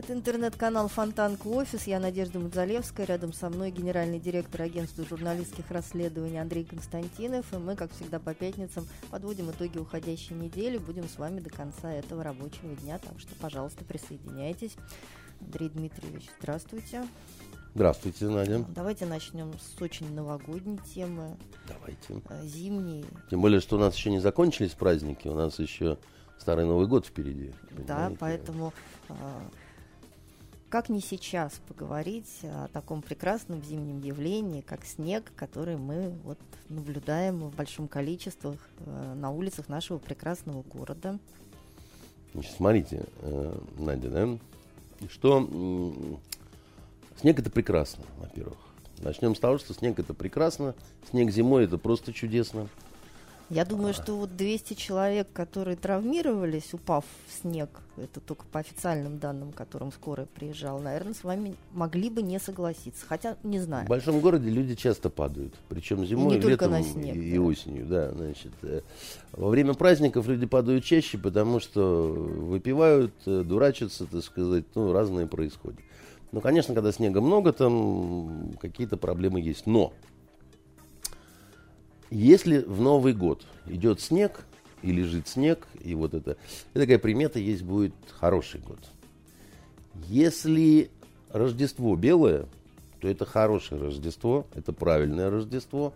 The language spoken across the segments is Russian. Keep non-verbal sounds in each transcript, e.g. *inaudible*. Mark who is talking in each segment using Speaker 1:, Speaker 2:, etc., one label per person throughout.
Speaker 1: Это интернет-канал Фонтанка Офис. Я Надежда Мудзалевская. Рядом со мной генеральный директор агентства журналистских расследований Андрей Константинов. И мы, как всегда, по пятницам подводим итоги уходящей недели. Будем с вами до конца этого рабочего дня. Так что, пожалуйста, присоединяйтесь. Андрей Дмитриевич, здравствуйте.
Speaker 2: Здравствуйте, Надя.
Speaker 1: Давайте начнем с очень новогодней темы.
Speaker 2: Давайте.
Speaker 1: Э, Зимней.
Speaker 2: Тем более, что у нас еще не закончились праздники, у нас еще Старый Новый год впереди.
Speaker 1: Да,
Speaker 2: понимаете?
Speaker 1: поэтому э, как не сейчас поговорить о таком прекрасном зимнем явлении, как снег, который мы вот наблюдаем в большом количестве э, на улицах нашего прекрасного города.
Speaker 2: Смотрите, э, Надя, да, что снег это прекрасно, во-первых. Начнем с того, что снег это прекрасно, снег зимой это просто чудесно.
Speaker 1: Я думаю, что вот 200 человек, которые травмировались, упав в снег, это только по официальным данным, которым скорая приезжала, наверное, с вами могли бы не согласиться. Хотя не знаю.
Speaker 2: В большом городе люди часто падают, причем зимой,
Speaker 1: только
Speaker 2: летом
Speaker 1: на снег,
Speaker 2: и, и
Speaker 1: да.
Speaker 2: осенью, да, значит. э, Во время праздников люди падают чаще, потому что выпивают, э, дурачатся, так сказать, ну, разные происходят. Ну, конечно, когда снега много, там какие-то проблемы есть. Но если в Новый год идет снег и лежит снег, и вот это, это такая примета есть, будет хороший год. Если Рождество белое, то это хорошее Рождество, это правильное Рождество,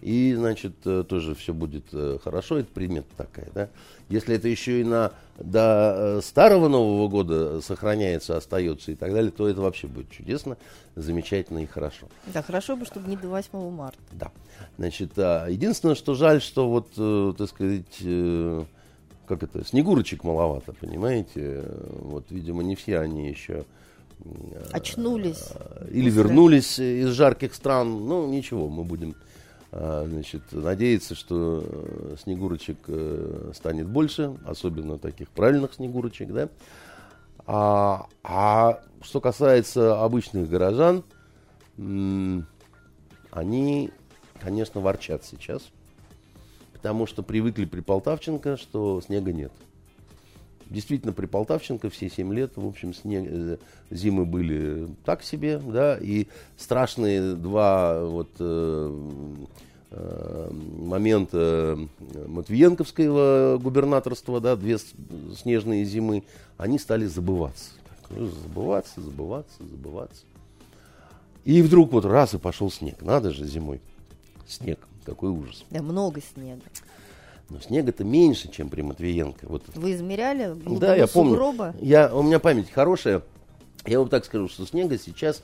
Speaker 2: и, значит, э, тоже все будет э, хорошо, это примета такая, да. Если это еще и на, до э, старого Нового года сохраняется, остается и так далее, то это вообще будет чудесно, замечательно и хорошо.
Speaker 1: Да, хорошо бы, чтобы не до 8 марта.
Speaker 2: Да. Значит, а, единственное, что жаль, что вот, так сказать, как это, снегурочек маловато, понимаете? Вот, видимо, не все они еще
Speaker 1: Очнулись.
Speaker 2: или вернулись из жарких стран. Ну, ничего, мы будем значит, надеяться, что э, снегурочек э, станет больше, особенно таких правильных снегурочек, да. А, а что касается обычных горожан, они, конечно, ворчат сейчас, потому что привыкли при Полтавченко, что снега нет. Действительно, при Полтавченко все 7 лет, в общем, снег, э, зимы были так себе, да, и страшные два вот э, э, момента Матвиенковского губернаторства, да, две снежные зимы, они стали забываться. Так, ну, забываться, забываться, забываться. И вдруг вот раз и пошел снег. Надо же зимой. Снег. Какой ужас.
Speaker 1: Да, много снега.
Speaker 2: Но снега-то меньше, чем при Матвиенко. Вот
Speaker 1: Вы измеряли?
Speaker 2: да, я помню.
Speaker 1: сугроба?
Speaker 2: Я, у меня память хорошая. Я вам так скажу, что снега сейчас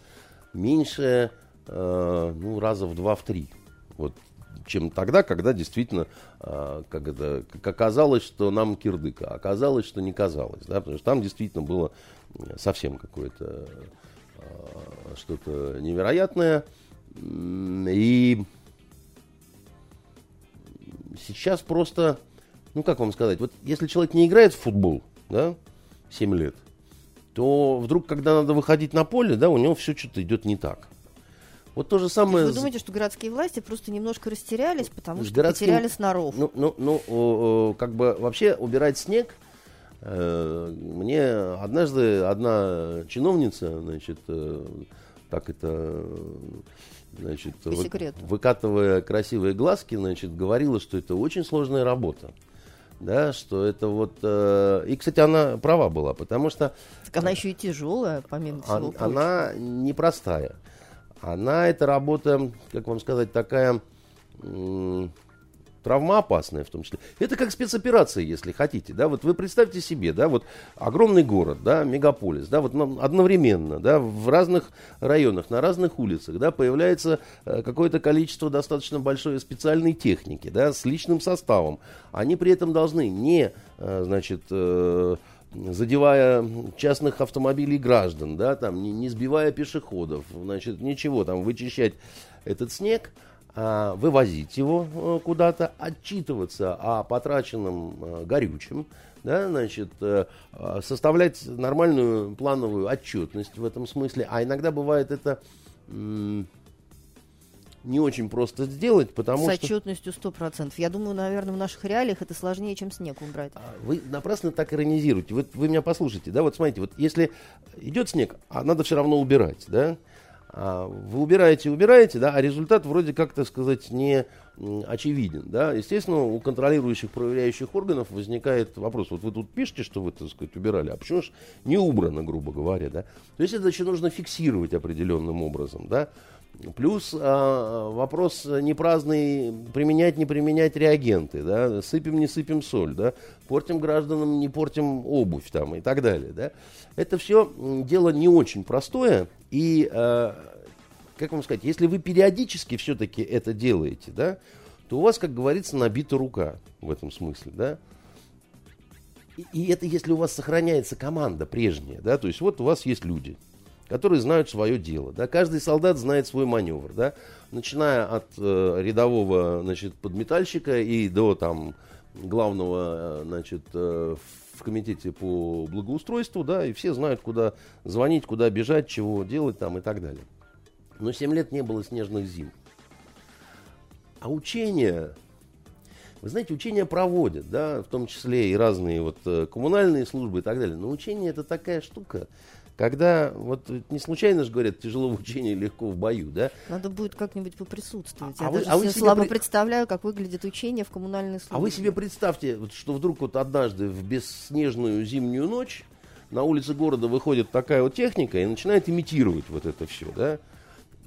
Speaker 2: меньше, э, ну, раза в два, в три. Вот, чем тогда, когда действительно, э, как это, как оказалось, что нам кирдыка, оказалось, что не казалось, да, потому что там действительно было э, совсем какое-то э, что-то невероятное. И сейчас просто, ну как вам сказать, вот если человек не играет в футбол, да, 7 лет, то вдруг, когда надо выходить на поле, да, у него все что-то идет не так. Вот то же
Speaker 1: То
Speaker 2: самое...
Speaker 1: Вы
Speaker 2: с-
Speaker 1: думаете, что городские власти просто немножко растерялись, потому что
Speaker 2: городским-
Speaker 1: потеряли сноровку?
Speaker 2: Ну, ну, ну, о, как бы вообще убирать снег. э, мне однажды одна чиновница, значит, э, так это, значит,
Speaker 1: По
Speaker 2: вы-
Speaker 1: секрету.
Speaker 2: выкатывая красивые глазки, значит, говорила, что это очень сложная работа. Да, что это вот... э, и, кстати, она права была, потому что
Speaker 1: Так она еще и тяжелая, помимо всего
Speaker 2: он-
Speaker 1: прочего.
Speaker 2: она непростая. Она, эта работа, как вам сказать, такая м, травмоопасная в том числе. Это как спецоперация, если хотите. Да? Вот вы представьте себе, да, вот огромный город, да, мегаполис, да, вот нам одновременно, да, в разных районах, на разных улицах, да, появляется э, какое-то количество достаточно большой специальной техники, да, с личным составом. Они при этом должны не, э, значит, э, задевая частных автомобилей граждан, да, там, не, не сбивая пешеходов, значит, ничего, там, вычищать этот снег, вывозить его э, куда-то, отчитываться о потраченном э, горючем, да, значит, э, составлять нормальную плановую отчетность в этом смысле, а иногда бывает это не очень просто сделать, потому
Speaker 1: С
Speaker 2: что...
Speaker 1: С отчетностью 100%. Я думаю, наверное, в наших реалиях это сложнее, чем снег убрать. А
Speaker 2: вы напрасно так иронизируете. Вот вы меня послушайте, да, вот смотрите, вот если идет снег, а надо все равно убирать, да, вы убираете, убираете, да, а результат вроде как, так сказать, не очевиден, да. Естественно, у контролирующих, проверяющих органов возникает вопрос, вот вы тут пишете, что вы, так сказать, убирали, а почему же не убрано, грубо говоря, да. То есть это еще нужно фиксировать определенным образом, да. Плюс а, вопрос не праздный, применять, не применять реагенты, да, сыпем, не сыпем соль, да, портим гражданам, не портим обувь там и так далее, да. Это все дело не очень простое, и, а, как вам сказать, если вы периодически все-таки это делаете, да, то у вас, как говорится, набита рука в этом смысле, да. И, и это если у вас сохраняется команда прежняя, да, то есть вот у вас есть люди, которые знают свое дело. Да? Каждый солдат знает свой маневр. Да? Начиная от э, рядового значит, подметальщика и до там, главного э, значит, э, в комитете по благоустройству, да, и все знают, куда звонить, куда бежать, чего делать там и так далее. Но 7 лет не было снежных зим. А учения, вы знаете, учения проводят, да, в том числе и разные вот э, коммунальные службы и так далее. Но учение это такая штука, когда, вот не случайно же говорят, тяжело в учении, легко в бою, да?
Speaker 1: Надо будет как-нибудь поприсутствовать. А Я вы, даже а вы слабо при... представляю, как выглядит учение в коммунальной службе.
Speaker 2: А вы себе представьте, вот, что вдруг вот однажды в бесснежную зимнюю ночь на улице города выходит такая вот техника и начинает имитировать вот это все, да?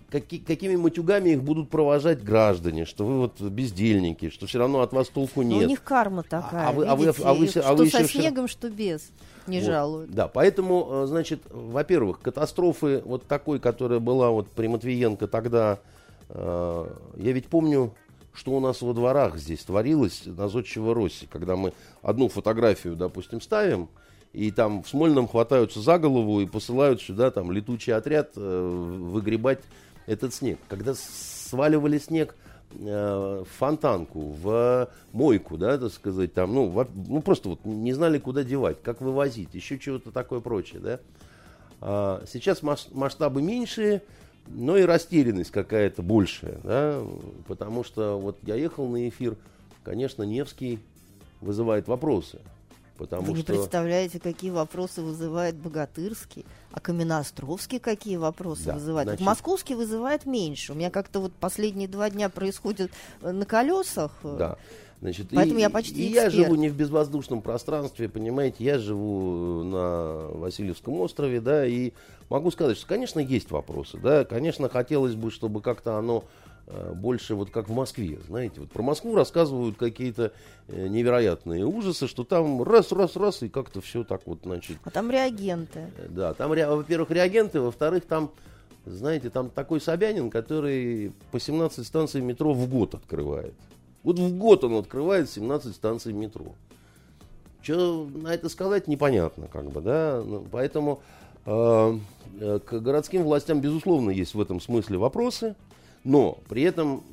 Speaker 2: Каки, какими матюгами их будут провожать граждане, что вы вот бездельники, что все равно от вас толку нет. Но у
Speaker 1: них карма такая, а, вы, видите, а вы, а вы, что а вы со снегом, что без не вот. жалуют.
Speaker 2: Да, поэтому, э, значит, во-первых, катастрофы вот такой, которая была вот при Матвиенко тогда, э, я ведь помню, что у нас во дворах здесь творилось на Зодчего Росси, когда мы одну фотографию, допустим, ставим, и там в Смольном хватаются за голову и посылают сюда там летучий отряд э, выгребать этот снег. Когда сваливали снег Э, в фонтанку, в мойку, да, так сказать, там, ну, в, ну, просто вот не знали, куда девать, как вывозить, еще чего-то такое прочее, да. А, сейчас масштабы меньшие, но и растерянность какая-то большая, да, потому что вот я ехал на эфир, конечно, Невский вызывает вопросы. Потому
Speaker 1: Вы не
Speaker 2: что...
Speaker 1: представляете, какие вопросы вызывает Богатырский, а Каменноостровский какие вопросы да, вызывает. Значит... Вот Московский вызывает меньше. У меня как-то вот последние два дня происходит э, на колесах.
Speaker 2: Э, да. Значит,
Speaker 1: Поэтому и, я почти
Speaker 2: и я живу не в безвоздушном пространстве, понимаете, я живу на Васильевском острове, да, и могу сказать, что, конечно, есть вопросы, да, конечно, хотелось бы, чтобы как-то оно Э, больше вот как в Москве, знаете, вот про Москву рассказывают какие-то э, невероятные ужасы, что там раз, раз, раз, и как-то все так вот, значит.
Speaker 1: А там реагенты.
Speaker 2: Э, да, там, во-первых, реагенты, во-вторых, там, знаете, там такой Собянин, который по 17 станций метро в год открывает. Вот в год он открывает 17 станций метро. Что на это сказать, непонятно, как бы, да, ну, поэтому э, к городским властям, безусловно, есть в этом смысле вопросы, но при этом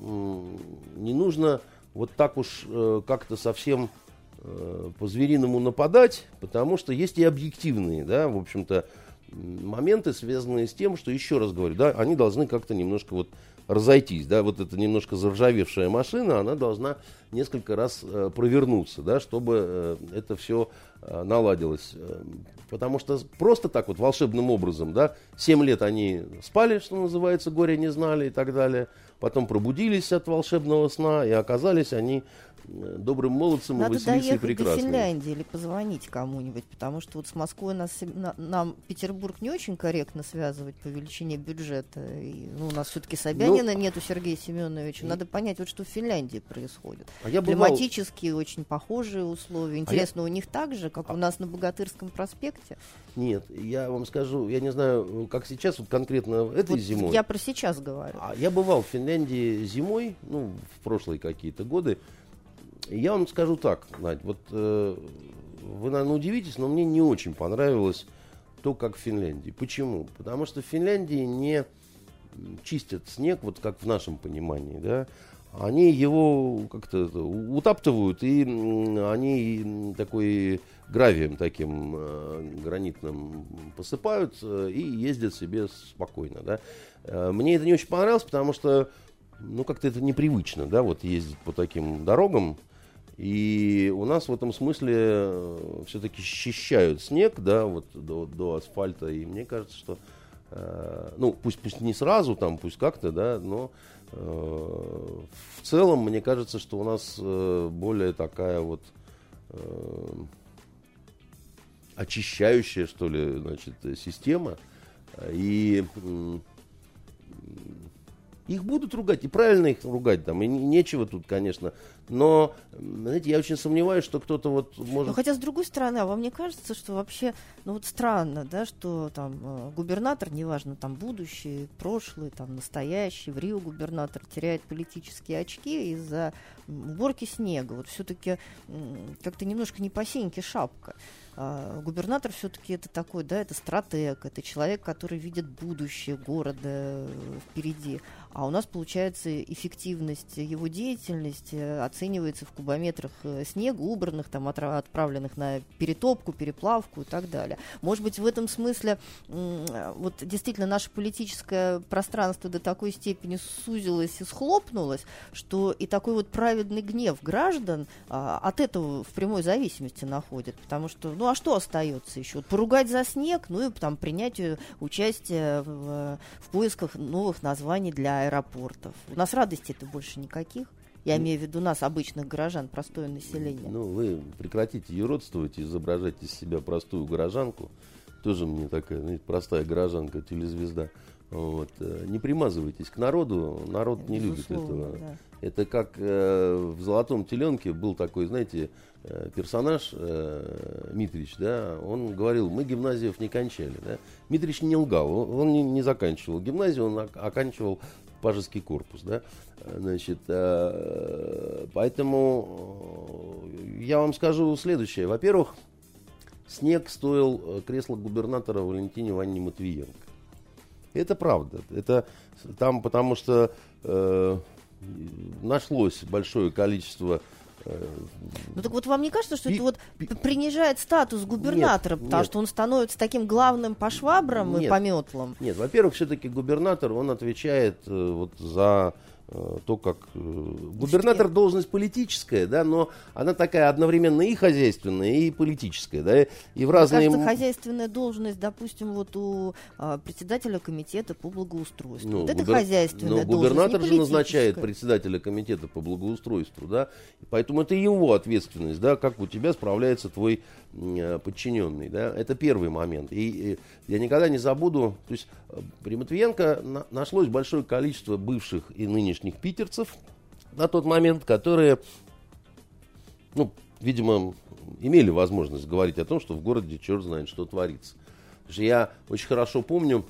Speaker 2: не нужно вот так уж э, как-то совсем э, по-звериному нападать, потому что есть и объективные, да, в общем-то, моменты, связанные с тем, что, еще раз говорю, да, они должны как-то немножко вот разойтись, да, вот эта немножко заржавевшая машина, она должна несколько раз э, провернуться, да, чтобы э, это все э, наладилось. Э, потому что просто так вот волшебным образом, да, 7 лет они спали, что называется, горе не знали и так далее, потом пробудились от волшебного сна и оказались они добрым молодцем
Speaker 1: Надо
Speaker 2: и Василисой
Speaker 1: прекрасной. до Финляндии или позвонить кому-нибудь, потому что вот с Москвой нас, на, нам Петербург не очень корректно связывать по величине бюджета. И, ну, у нас все-таки Собянина ну, нету Сергея Семеновича. Надо понять, вот что в Финляндии происходит. А я бывал... Климатически очень похожие условия. Интересно, а я... у них так же, как а... у нас на Богатырском проспекте?
Speaker 2: Нет, я вам скажу, я не знаю, как сейчас, вот конкретно этой вот зимой.
Speaker 1: Я про сейчас говорю.
Speaker 2: А я бывал в Финляндии зимой, ну, в прошлые какие-то годы. Я вам скажу так, Надь, вот э, вы, наверное, удивитесь, но мне не очень понравилось то, как в Финляндии. Почему? Потому что в Финляндии не чистят снег, вот как в нашем понимании, да, они его как-то утаптывают, и они такой гравием таким э, гранитным посыпают э, и ездят себе спокойно, да. Э, мне это не очень понравилось, потому что, ну, как-то это непривычно, да, вот ездить по таким дорогам, и у нас в этом смысле э, все-таки счищают снег, да, вот до, до асфальта. И мне кажется, что, э, ну, пусть, пусть не сразу, там, пусть как-то, да, но э, в целом мне кажется, что у нас э, более такая вот э, очищающая, что ли, значит, система. И э, их будут ругать, и правильно их ругать, там, и нечего тут, конечно. Но, знаете, я очень сомневаюсь, что кто-то вот может... Ну,
Speaker 1: хотя, с другой стороны, а вам не кажется, что вообще, ну, вот странно, да, что там э, губернатор, неважно, там, будущий, прошлый, там, настоящий, в Рио губернатор теряет политические очки из-за уборки снега. Вот все-таки как-то немножко не по сеньке шапка. А, губернатор все-таки это такой, да, это стратег, это человек, который видит будущее города э, впереди. А у нас, получается, эффективность его деятельности оценивается в кубометрах э, снега, убранных, там, отправленных на перетопку, переплавку и так далее. Может быть, в этом смысле вот действительно наше политическое пространство до такой степени сузилось и схлопнулось, что и такой вот праведный гнев граждан а, от этого в прямой зависимости находит. Потому что, ну а что остается еще? Поругать за снег, ну и там принять э, участие в, в поисках новых названий для аэропортов. У нас радости-то больше никаких. Я имею в виду нас, обычных горожан, простое население.
Speaker 2: Ну, вы прекратите юродствовать, изображать из себя простую горожанку. Тоже мне такая, знаете, простая горожанка, телезвезда. Вот. Э, не примазывайтесь к народу, народ не любит этого. Да. Это как э, в «Золотом теленке» был такой, знаете, э, персонаж э, Митрич, да, он говорил, мы гимназиев не кончали, да. Митрич не лгал, он не, не заканчивал гимназию, он оканчивал пажеский корпус, да, значит, э, поэтому э, я вам скажу следующее. Во-первых, снег стоил э, кресла губернатора Валентине Ивановне Матвиенко. Это правда. Это там, потому что э, нашлось большое количество
Speaker 1: ну так вот вам не кажется, что пи- это вот пи- принижает статус губернатора, нет, потому нет. что он становится таким главным по швабрам нет, и по метлам?
Speaker 2: Нет, во-первых, все-таки губернатор, он отвечает э, вот за Э, то, как э, губернатор должность политическая, да, но она такая одновременно и хозяйственная, и политическая, да, и в разные...
Speaker 1: Мне кажется, хозяйственная должность, допустим, вот у а, председателя комитета по благоустройству. Ну, вот это губер... хозяйственная но
Speaker 2: должность, губернатор же назначает председателя комитета по благоустройству, да, поэтому это его ответственность, да, как у тебя справляется твой Э, подчиненный. Да? Это первый момент. И, и я никогда не забуду, то есть э, при Матвиенко на, нашлось большое количество бывших и нынешних питерцев на тот момент, которые, ну, видимо, имели возможность говорить о том, что в городе черт знает, что творится. Потому что я очень хорошо помню,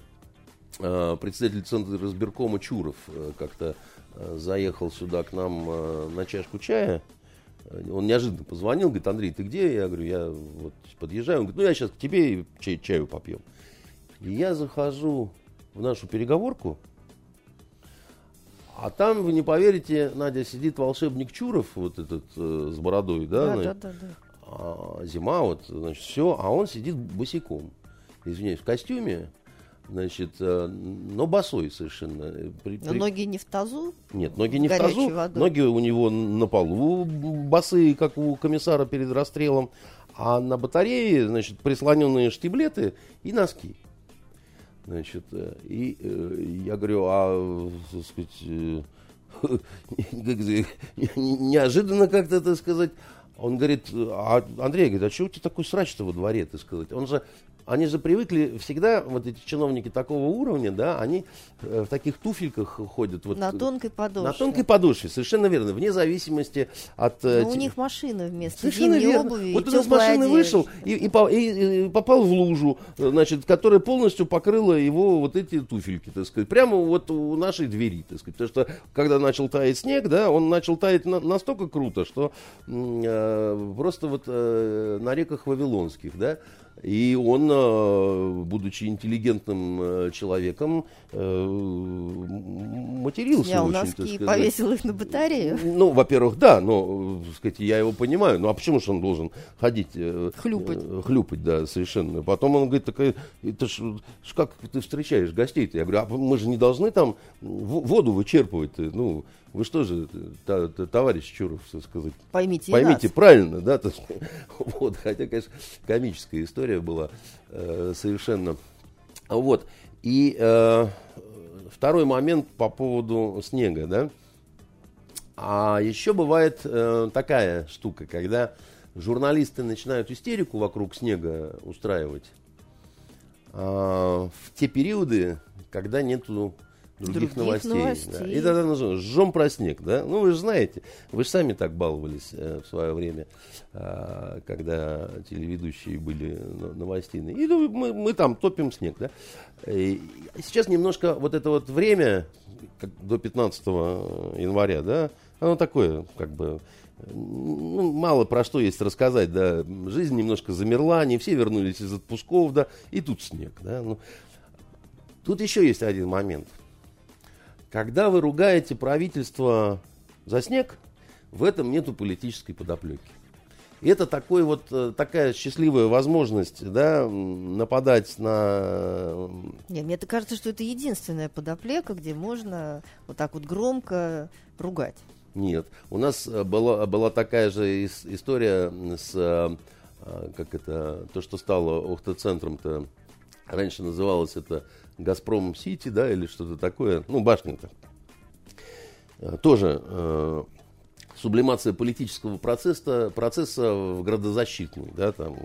Speaker 2: э, председатель Центра разбиркома Чуров э, как-то э, заехал сюда к нам э, на чашку чая, он неожиданно позвонил, говорит, Андрей, ты где? Я говорю, я вот подъезжаю. Он говорит, ну я сейчас к тебе и чай, чаю попьем. И я захожу в нашу переговорку, а там, вы не поверите, Надя, сидит волшебник Чуров, вот этот э, с бородой, да?
Speaker 1: Да, да, да, да.
Speaker 2: А, зима, вот, значит, все, а он сидит босиком. Извиняюсь, в костюме, Значит, э, но босой совершенно.
Speaker 1: При, но при... ноги не в тазу?
Speaker 2: Нет, ноги не в тазу. Водой. Ноги у него на полу босые, как у комиссара перед расстрелом. А на батарее, значит, прислоненные штиблеты и носки. Значит, э, и э, я говорю, а, так сказать, *laughs* неожиданно как-то, так сказать, он говорит, а, Андрей, говорит, а что у тебя такой срач-то во дворе, ты сказать? Он же они же привыкли всегда, вот эти чиновники такого уровня, да, они э, в таких туфельках ходят. Вот,
Speaker 1: на тонкой подошве.
Speaker 2: На тонкой подошве, совершенно верно, вне зависимости от...
Speaker 1: Э, Но у них машина вместо
Speaker 2: совершенно зимней верно. обуви Вот он из машины одежды. вышел и, и, и, и попал в лужу, значит, которая полностью покрыла его вот эти туфельки, так сказать, прямо вот у нашей двери, так сказать. Потому что когда начал таять снег, да, он начал таять на, настолько круто, что э, просто вот э, на реках Вавилонских, да, и он, э, будучи интеллигентным э, человеком, э, матерился
Speaker 1: Снял очень, носки и повесил их на батарею.
Speaker 2: Ну, во-первых, да, но, так сказать, я его понимаю. Ну, а почему же он должен ходить...
Speaker 1: Хлюпать.
Speaker 2: Хлюпать, да, совершенно. Потом он говорит, такая, это ж, как ты встречаешь гостей-то? Я говорю, а мы же не должны там воду вычерпывать. Ну, вы что же, та, та, товарищ Чуров, так сказать,
Speaker 1: поймите,
Speaker 2: поймите правильно, да, то, *laughs* вот, хотя, конечно, комическая история была э, совершенно. Вот, и э, второй момент по поводу снега, да, а еще бывает э, такая штука, когда журналисты начинают истерику вокруг снега устраивать э, в те периоды, когда нету других, других новостей. новостей. Да. И тогда нужно жжем про снег, да? Ну, вы же знаете, вы же сами так баловались э, в свое время, э, когда телеведущие были новостейные. И ну, мы, мы там топим снег, да? И сейчас немножко вот это вот время, как до 15 января, да, оно такое, как бы, ну, мало про что есть рассказать, да, жизнь немножко замерла, не все вернулись из отпусков, да, и тут снег, да, ну, Тут еще есть один момент – когда вы ругаете правительство за снег, в этом нету политической подоплеки. И это такой вот, э, такая счастливая возможность да, нападать на...
Speaker 1: Нет, мне кажется, что это единственная подоплека, где можно вот так вот громко ругать.
Speaker 2: Нет, у нас э, была, была такая же история с, э, как это, то, что стало Охта-центром-то, раньше называлось это Газпром Сити, да, или что-то такое, ну, башня-то. Э, тоже э, сублимация политического процесса, процесса в градозащитный, да, там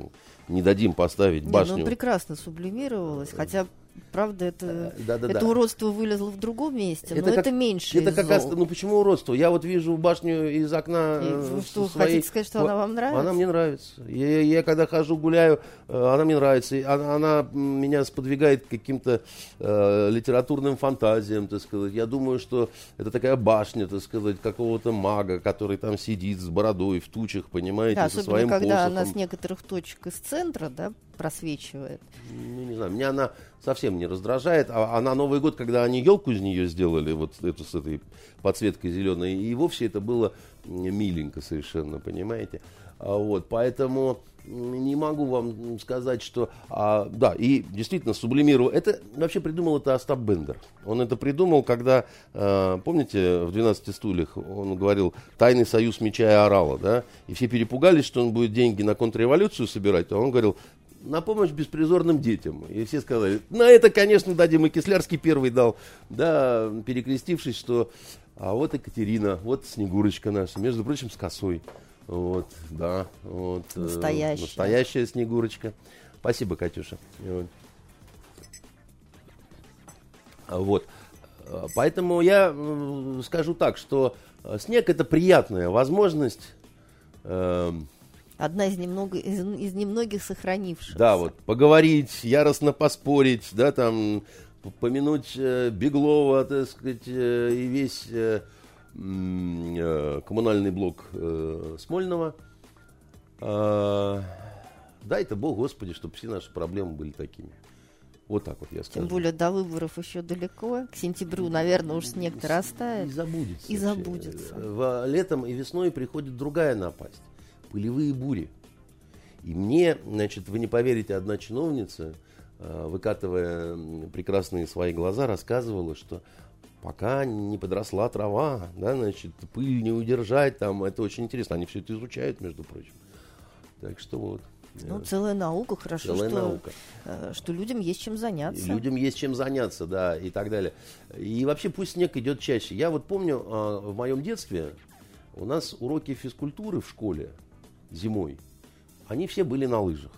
Speaker 2: не дадим поставить башню. Не,
Speaker 1: ну, прекрасно сублимировалось, хотя Правда, это, да, да, это да. уродство вылезло в другом месте, это но как, это меньше.
Speaker 2: Это как раз, ну почему уродство? Я вот вижу башню из окна.
Speaker 1: И вы что, своей... хотите сказать, что она вам нравится?
Speaker 2: Она мне нравится. Я, я когда хожу, гуляю, э, она мне нравится. Она, она меня сподвигает к каким-то э, литературным фантазиям, так сказать. Я думаю, что это такая башня, так сказать, какого-то мага, который там сидит с бородой в тучах, понимаете, да,
Speaker 1: со
Speaker 2: своим
Speaker 1: когда
Speaker 2: посохом.
Speaker 1: она с некоторых точек из центра, да, просвечивает.
Speaker 2: Ну, не знаю, меня она совсем не раздражает. А, а на Новый год, когда они елку из нее сделали, вот эту с этой подсветкой зеленой, и вовсе это было миленько совершенно, понимаете? А вот, поэтому не могу вам сказать, что... А, да, и действительно сублимировал. Это вообще придумал это Остап Бендер. Он это придумал, когда, э, помните, в «12 стульях» он говорил «Тайный союз меча и орала», да? И все перепугались, что он будет деньги на контрреволюцию собирать, а он говорил на помощь беспризорным детям. И все сказали, на это, конечно, дадим. И Кислярский первый дал, да, перекрестившись, что а вот Екатерина, вот Снегурочка наша, между прочим, с косой. Вот, да, вот.
Speaker 1: Э, настоящая.
Speaker 2: настоящая Снегурочка. Спасибо, Катюша. Вот. вот. Поэтому я скажу так, что э, снег это приятная возможность эм,
Speaker 1: Одна из, немного, из, из немногих сохранившихся.
Speaker 2: Да, вот поговорить, яростно поспорить, да, там помянуть э, Беглова, так сказать, э, и весь э, э, коммунальный блок э, Смольного. Э, дай-то Бог, Господи, чтобы все наши проблемы были такими. Вот так вот я скажу.
Speaker 1: Тем более до выборов еще далеко. К сентябрю, наверное, уж снег-то растает.
Speaker 2: И забудется.
Speaker 1: И забудется.
Speaker 2: В, летом и весной приходит другая напасть пылевые бури. И мне, значит, вы не поверите, одна чиновница, э, выкатывая прекрасные свои глаза, рассказывала, что пока не подросла трава, да, значит, пыль не удержать, там, это очень интересно. Они все это изучают, между прочим. Так что вот.
Speaker 1: Ну, целая наука, хорошо, целая что, наука. Э, что людям есть чем заняться.
Speaker 2: Людям есть чем заняться, да, и так далее. И вообще пусть снег идет чаще. Я вот помню, э, в моем детстве у нас уроки физкультуры в школе, зимой, они все были на лыжах.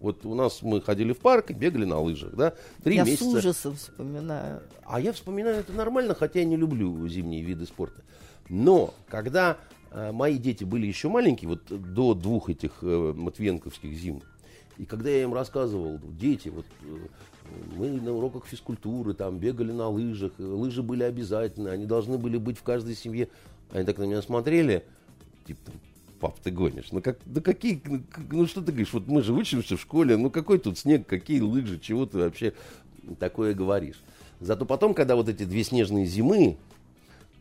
Speaker 2: Вот у нас мы ходили в парк и бегали на лыжах, да, три
Speaker 1: я
Speaker 2: месяца.
Speaker 1: с ужасом вспоминаю.
Speaker 2: А я вспоминаю это нормально, хотя я не люблю зимние виды спорта. Но когда э, мои дети были еще маленькие, вот до двух этих э, матвенковских зим, и когда я им рассказывал, дети, вот э, мы на уроках физкультуры там бегали на лыжах, э, лыжи были обязательны, они должны были быть в каждой семье. Они так на меня смотрели, типа, пап, ты гонишь. Ну, как, да какие, ну, ну что ты говоришь, вот мы же учимся в школе, ну какой тут снег, какие лыжи, чего ты вообще такое говоришь. Зато потом, когда вот эти две снежные зимы,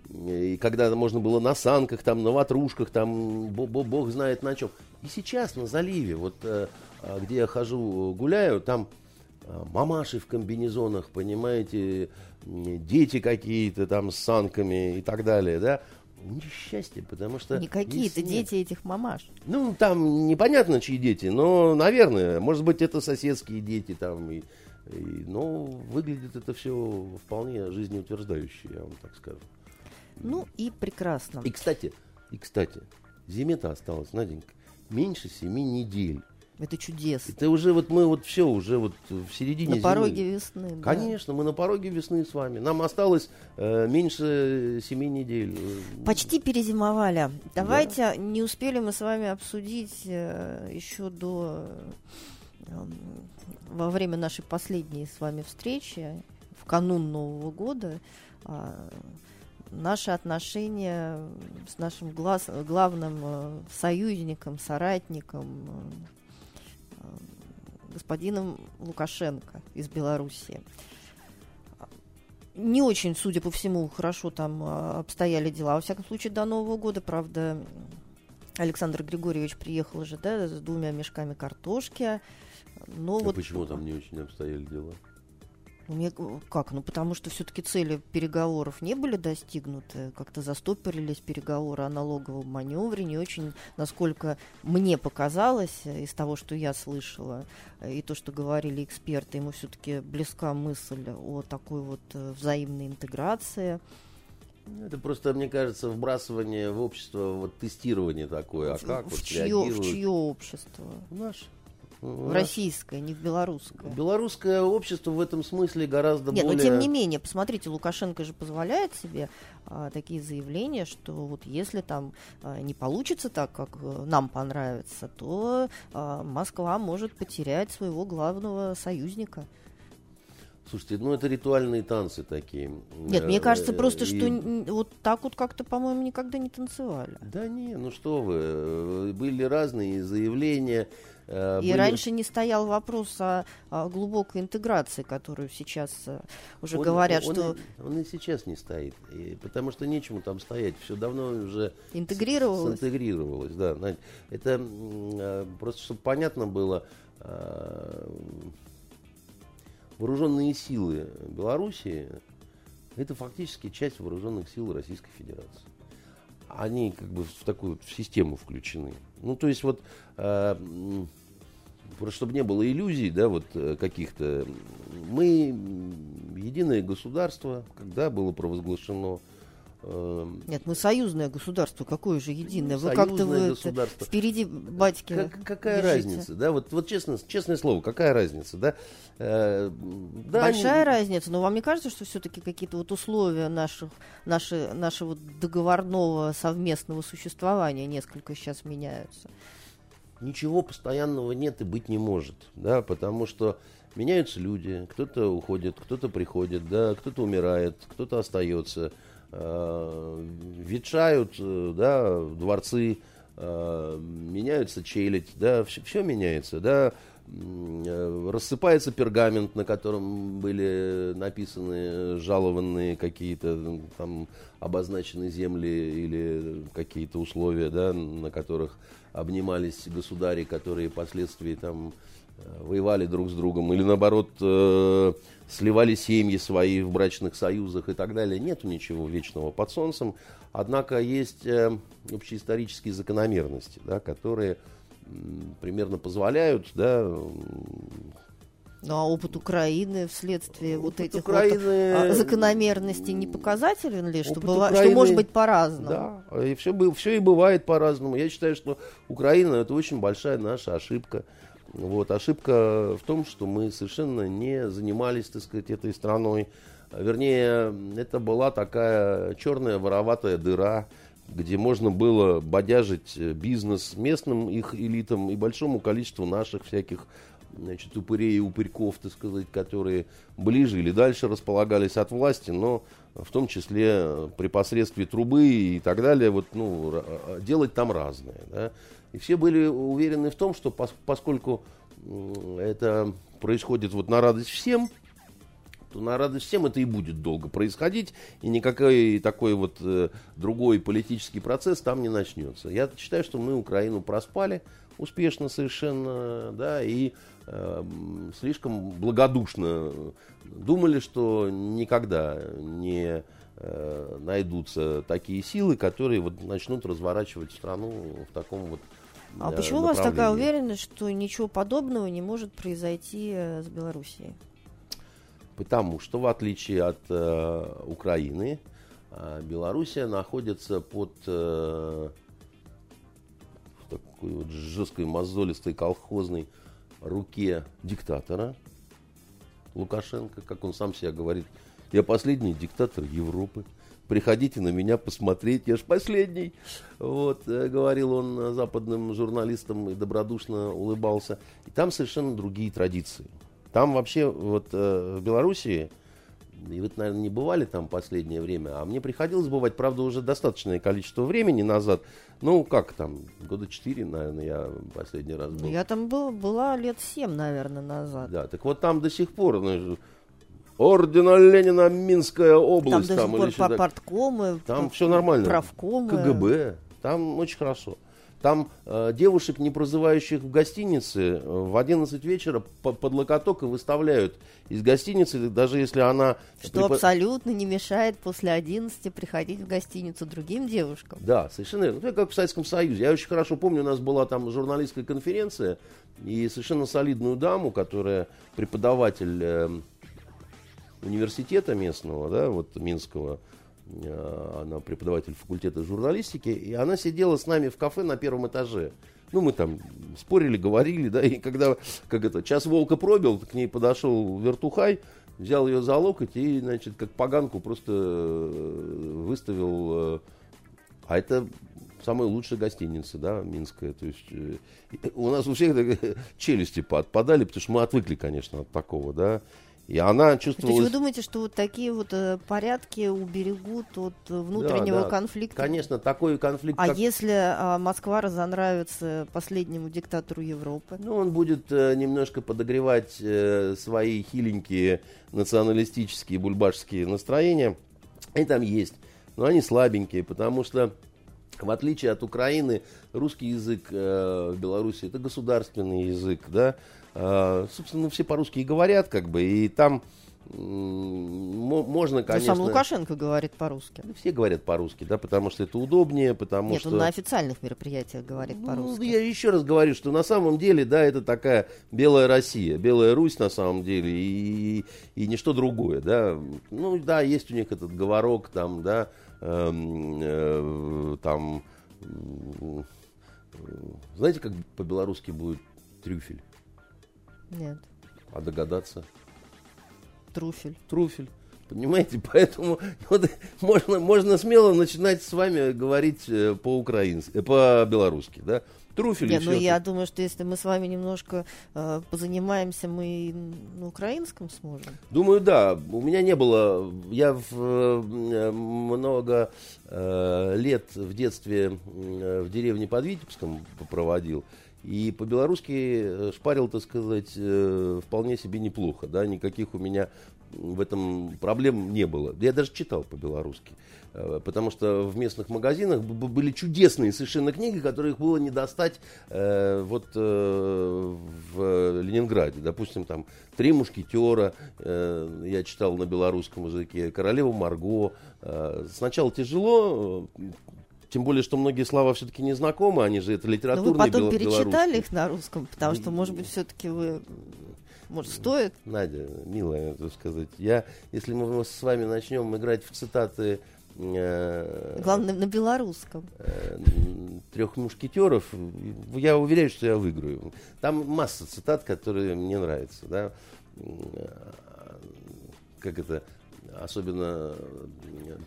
Speaker 2: и когда можно было на санках, там, на ватрушках, там, бо- бо- бог знает на чем. И сейчас на заливе, вот э, а, где я хожу, гуляю, там э, мамаши в комбинезонах, понимаете, дети какие-то там с санками и так далее, да. У них счастье, потому что...
Speaker 1: Не какие-то дети этих мамаш.
Speaker 2: Ну, там непонятно, чьи дети, но, наверное, может быть, это соседские дети там. И, и- но выглядит это все вполне жизнеутверждающе, я вам так скажу.
Speaker 1: Ну и прекрасно.
Speaker 2: И, кстати, и, кстати, зиме-то осталось, Наденька, меньше семи недель.
Speaker 1: Это чудесно.
Speaker 2: Это уже вот мы вот все, уже вот в середине
Speaker 1: На
Speaker 2: зимы.
Speaker 1: пороге весны. да.
Speaker 2: Конечно, мы на пороге весны с вами. Нам осталось э, меньше семи недель. Э,
Speaker 1: Почти перезимовали. Давайте, не успели мы с вами обсудить э, еще до э, во время нашей последней с вами встречи в канун Нового года а, наши отношения с нашим глаз- главным э, союзником, соратником э, э, господином Лукашенко из Белоруссии не очень, судя по всему, хорошо там а, обстояли дела. Во всяком случае, до Нового года, правда, Александр Григорьевич приехал же, да, с двумя мешками картошки. Но
Speaker 2: а
Speaker 1: вот
Speaker 2: почему там не очень обстояли дела?
Speaker 1: Ну, мне как? Ну, потому что все-таки цели переговоров не были достигнуты, как-то застопорились переговоры о налоговом маневре, не очень, насколько мне показалось, э, из того, что я слышала, э, и то, что говорили эксперты, ему все-таки близка мысль о такой вот э, взаимной интеграции.
Speaker 2: Это просто, мне кажется, вбрасывание в общество, вот тестирование такое. А
Speaker 1: В-
Speaker 2: как
Speaker 1: в,
Speaker 2: вот
Speaker 1: чье, в чье общество?
Speaker 2: В наше.
Speaker 1: В российское, не в белорусское.
Speaker 2: Белорусское общество в этом смысле гораздо
Speaker 1: Нет,
Speaker 2: более...
Speaker 1: но тем не менее, посмотрите, Лукашенко же позволяет себе а, такие заявления, что вот если там а, не получится так, как э, нам понравится, то а, Москва может потерять своего главного союзника.
Speaker 2: Слушайте, ну это ритуальные танцы такие.
Speaker 1: Нет, мне
Speaker 2: Э,
Speaker 1: кажется просто,
Speaker 2: и-
Speaker 1: что вот так вот как-то, по-моему, никогда не танцевали.
Speaker 2: Да не, ну что вы, э, были разные заявления. Э,
Speaker 1: И
Speaker 2: были-
Speaker 1: раньше не стоял вопрос о, о глубокой интеграции, которую сейчас э, уже
Speaker 2: Он-
Speaker 1: говорят,
Speaker 2: он
Speaker 1: что
Speaker 2: и- он и сейчас не стоит, и потому что нечему там стоять, все давно уже
Speaker 1: интегрировалось.
Speaker 2: Синтегрировалось, да. Это э, просто, чтобы понятно было, э, вооруженные силы Белоруссии это фактически часть вооруженных сил Российской Федерации. Они как бы в такую вот систему включены. Ну, то есть вот, э, просто чтобы не было иллюзий, да, вот э, каких-то, мы единое государство, когда было провозглашено
Speaker 1: Нет, мы союзное государство, какое же единое? Вы как-то вы
Speaker 2: государство.
Speaker 1: впереди батьки.
Speaker 2: Как- какая
Speaker 1: бежите.
Speaker 2: разница, да? Вот, вот честно, честное слово, какая разница, да? Э, да,
Speaker 1: Большая
Speaker 2: они-
Speaker 1: разница, но вам не кажется, что все-таки какие-то вот условия наших, наши, нашего договорного совместного существования несколько сейчас меняются?
Speaker 2: Ничего постоянного нет и быть не может, да, потому что меняются люди, кто-то уходит, кто-то приходит, да, кто-то умирает, кто-то остается, ветшают, э, да, дворцы, э, меняются челядь, да, все, меняется, да, э, рассыпается пергамент, на котором были написаны жалованные какие-то там обозначены земли или какие-то условия, да, на которых обнимались государи, которые впоследствии там э, воевали друг с другом, или наоборот э, сливали семьи свои в брачных союзах и так далее. Нету ничего вечного под солнцем. Однако есть э, общеисторические закономерности, да, которые м, примерно позволяют, да,
Speaker 1: Ну а опыт Украины вследствие вот
Speaker 2: Опыт
Speaker 1: этих
Speaker 2: Украины-
Speaker 1: вот, а, закономерностей не показателен ли, что, быва- что
Speaker 2: Украины-
Speaker 1: может быть по-разному?
Speaker 2: Да, и все, все и бывает по-разному. Я считаю, что Украина это очень большая наша ошибка. Вот, ошибка в том, что мы совершенно не занимались, так сказать, этой страной. Вернее, это была такая черная вороватая дыра, где можно было бодяжить бизнес местным их элитам и большому количеству наших всяких значит, упырей и упырьков, так сказать, которые ближе или дальше располагались от власти, но в том числе при посредстве трубы и так далее, вот, ну, делать там разное. Да? И все были уверены в том, что пос, поскольку это происходит вот на радость всем, то на радость всем это и будет долго происходить, и никакой такой вот э, другой политический процесс там не начнется. Я считаю, что мы Украину проспали успешно совершенно, да, и э, слишком благодушно думали, что никогда не э, найдутся такие силы, которые вот начнут разворачивать страну в таком вот
Speaker 1: а почему у вас такая уверенность, что ничего подобного не может произойти э, с Белоруссией?
Speaker 2: Потому что, в отличие от э, Украины, э, Белоруссия находится под э, такой вот жесткой, мозолистой, колхозной руке диктатора Лукашенко, как он сам себя говорит, я последний диктатор Европы приходите на меня посмотреть, я ж последний. Вот, э, говорил он западным журналистам и добродушно улыбался. И там совершенно другие традиции. Там вообще вот э, в Белоруссии, и вы, наверное, не бывали там последнее время, а мне приходилось бывать, правда, уже достаточное количество времени назад. Ну, как там, года четыре, наверное, я последний раз был.
Speaker 1: Я там был, была лет семь, наверное, назад.
Speaker 2: Да, так вот там до сих пор, ну, Ордена Ленина Минская область.
Speaker 1: Там,
Speaker 2: там
Speaker 1: до сих пор по парткомы,
Speaker 2: там все нормально.
Speaker 1: Правкомы.
Speaker 2: КГБ. Там очень хорошо. Там э, девушек, не прозывающих в гостинице, э, в 11 вечера по, под локоток и выставляют из гостиницы, даже если она...
Speaker 1: Что препод... абсолютно не мешает после 11 приходить в гостиницу другим девушкам.
Speaker 2: Да, совершенно верно. Ну, как в Советском Союзе. Я очень хорошо помню, у нас была там журналистская конференция, и совершенно солидную даму, которая преподаватель... Э, университета местного, да, вот Минского, она преподаватель факультета журналистики, и она сидела с нами в кафе на первом этаже. Ну, мы там спорили, говорили, да, и когда, как это, час волка пробил, к ней подошел вертухай, взял ее за локоть и, значит, как поганку просто э, выставил. Э, а это самая лучшая гостиница, да, Минская. То есть у нас у всех *laughs* челюсти подпадали, потому что мы отвыкли, конечно, от такого, да. И она чувствовала...
Speaker 1: То есть вы думаете, что вот такие вот э, порядки уберегут от внутреннего
Speaker 2: да, да.
Speaker 1: конфликта?
Speaker 2: Конечно, такой конфликт...
Speaker 1: А как... если э, Москва разонравится последнему диктатору Европы?
Speaker 2: Ну, он будет э, немножко подогревать э, свои хиленькие националистические бульбашские настроения. Они там есть, но они слабенькие, потому что в отличие от Украины, русский язык э, в Беларуси это государственный язык, да, э, собственно, ну, все по-русски и говорят, как бы, и там можно, конечно...
Speaker 1: Ну, сам Лукашенко говорит по-русски.
Speaker 2: Ну, все говорят по-русски, да, потому что это удобнее, потому
Speaker 1: Нет,
Speaker 2: что...
Speaker 1: он на официальных мероприятиях говорит ну, по-русски.
Speaker 2: Я еще раз говорю, что на самом деле, да, это такая белая Россия, белая Русь на самом деле, и, и ничто другое, да. Ну, да, есть у них этот говорок там, да, Эм, э, там, знаете, как по-белорусски будет трюфель?
Speaker 1: Нет.
Speaker 2: А догадаться?
Speaker 1: Труфель.
Speaker 2: Труфель. Понимаете, поэтому *laughs* вот, можно, можно смело начинать с вами говорить э, по-украински, э, по-белорусски, да? Труфель
Speaker 1: Нет, ну я думаю, что если мы с вами немножко э, позанимаемся, мы на украинском сможем.
Speaker 2: Думаю, да. У меня не было. Я в, э, много э, лет в детстве э, в деревне под Витебском проводил. И по-белорусски э, шпарил, так сказать, э, вполне себе неплохо. Да? Никаких у меня в этом проблем не было. Я даже читал по-белорусски. Э, потому что в местных магазинах были чудесные совершенно книги, которых было не достать э, вот э, в Ленинграде. Допустим, там «Три мушкетера», э, я читал на белорусском языке, «Королева Марго». Сначала тяжело, тем более, что многие слова все-таки не знакомы, они же это литературные
Speaker 1: Но вы потом перечитали их на русском, потому что, может быть, все-таки вы может, стоит?
Speaker 2: Надя, милая, так сказать, я, если мы с вами начнем играть в цитаты
Speaker 1: Э, Главное, на белорусском. Э,
Speaker 2: трех мушкетеров, я уверяю, что я выиграю. Там масса цитат, которые мне нравятся. Да? Как это, особенно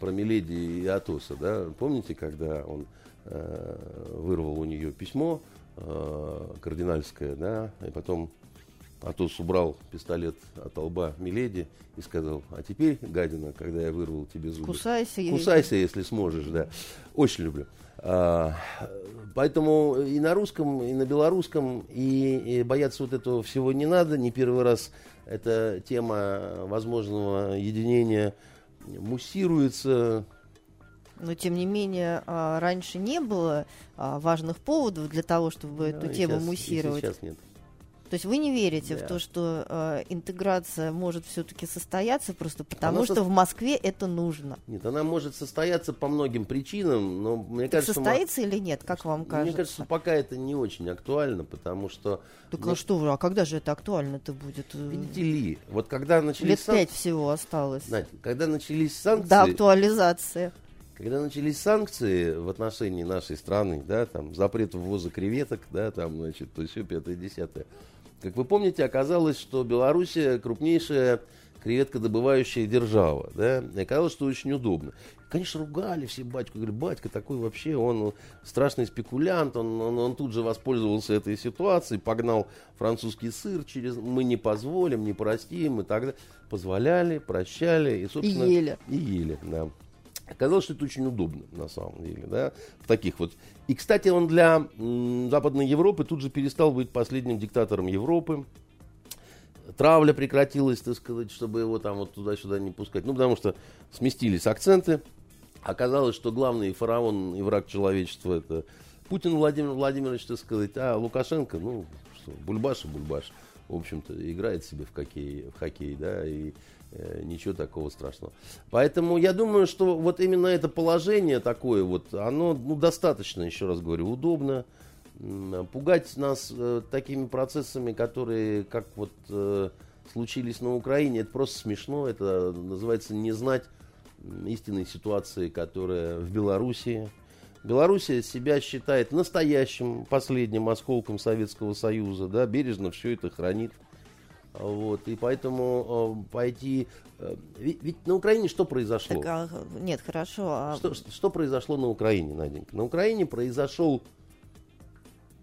Speaker 2: про Миледи и Атоса. Да? Помните, когда он вырвал у нее письмо кардинальское, да, и потом Атос убрал пистолет от лба Миледи и сказал, а теперь, гадина, когда я вырвал тебе зубы,
Speaker 1: кусайся,
Speaker 2: кусайся если сможешь, да. Очень люблю. А, поэтому и на русском, и на белорусском, и, и бояться вот этого всего не надо. Не первый раз эта тема возможного единения муссируется.
Speaker 1: Но, тем не менее, а, раньше не было а, важных поводов для того, чтобы эту ну, тему сейчас, муссировать.
Speaker 2: сейчас нет.
Speaker 1: То есть вы не верите да. в то, что э, интеграция может все-таки состояться просто потому, она что со... в Москве это нужно?
Speaker 2: Нет, она может состояться по многим причинам, но мне
Speaker 1: так
Speaker 2: кажется...
Speaker 1: Состоится мы... или нет, как вам кажется?
Speaker 2: Мне кажется, пока это не очень актуально, потому что...
Speaker 1: Так ну что вы, а когда же это актуально-то будет?
Speaker 2: Видите ли, вот когда начались...
Speaker 1: Лет пять сан... всего осталось.
Speaker 2: Знаете, когда начались санкции...
Speaker 1: До актуализации.
Speaker 2: Когда начались санкции в отношении нашей страны, да, там, запрет ввоза креветок, да, там, значит, то все пятое, десятое, как вы помните, оказалось, что Белоруссия крупнейшая креветкодобывающая держава. Да? И оказалось, что очень удобно. Конечно, ругали все батьку. Говорили, батька такой вообще, он страшный спекулянт, он, он, он тут же воспользовался этой ситуацией, погнал французский сыр через «мы не позволим, не простим» и так далее. Позволяли, прощали и, собственно...
Speaker 1: И ели.
Speaker 2: И ели, да. Оказалось, что это очень удобно, на самом деле, да, в таких вот. И, кстати, он для Западной Европы тут же перестал быть последним диктатором Европы. Травля прекратилась, так сказать, чтобы его там вот туда-сюда не пускать. Ну, потому что сместились акценты. Оказалось, что главный фараон и враг человечества это Путин Владимир Владимирович, так сказать, а Лукашенко, ну, что, бульбаш и бульбаш. В общем-то, играет себе в хоккей, в хоккей, да, и ничего такого страшного. Поэтому я думаю, что вот именно это положение такое вот, оно ну, достаточно, еще раз говорю, удобно. Пугать нас э, такими процессами, которые, как вот э, случились на Украине, это просто смешно. Это называется не знать истинной ситуации, которая в Белоруссии. Белоруссия себя считает настоящим последним осколком Советского Союза, да, бережно все это хранит. Вот, и поэтому э, пойти... Э, ведь, ведь на Украине что произошло?
Speaker 1: Так, а, нет, хорошо. А...
Speaker 2: Что, что произошло на Украине, Наденька? На Украине произошел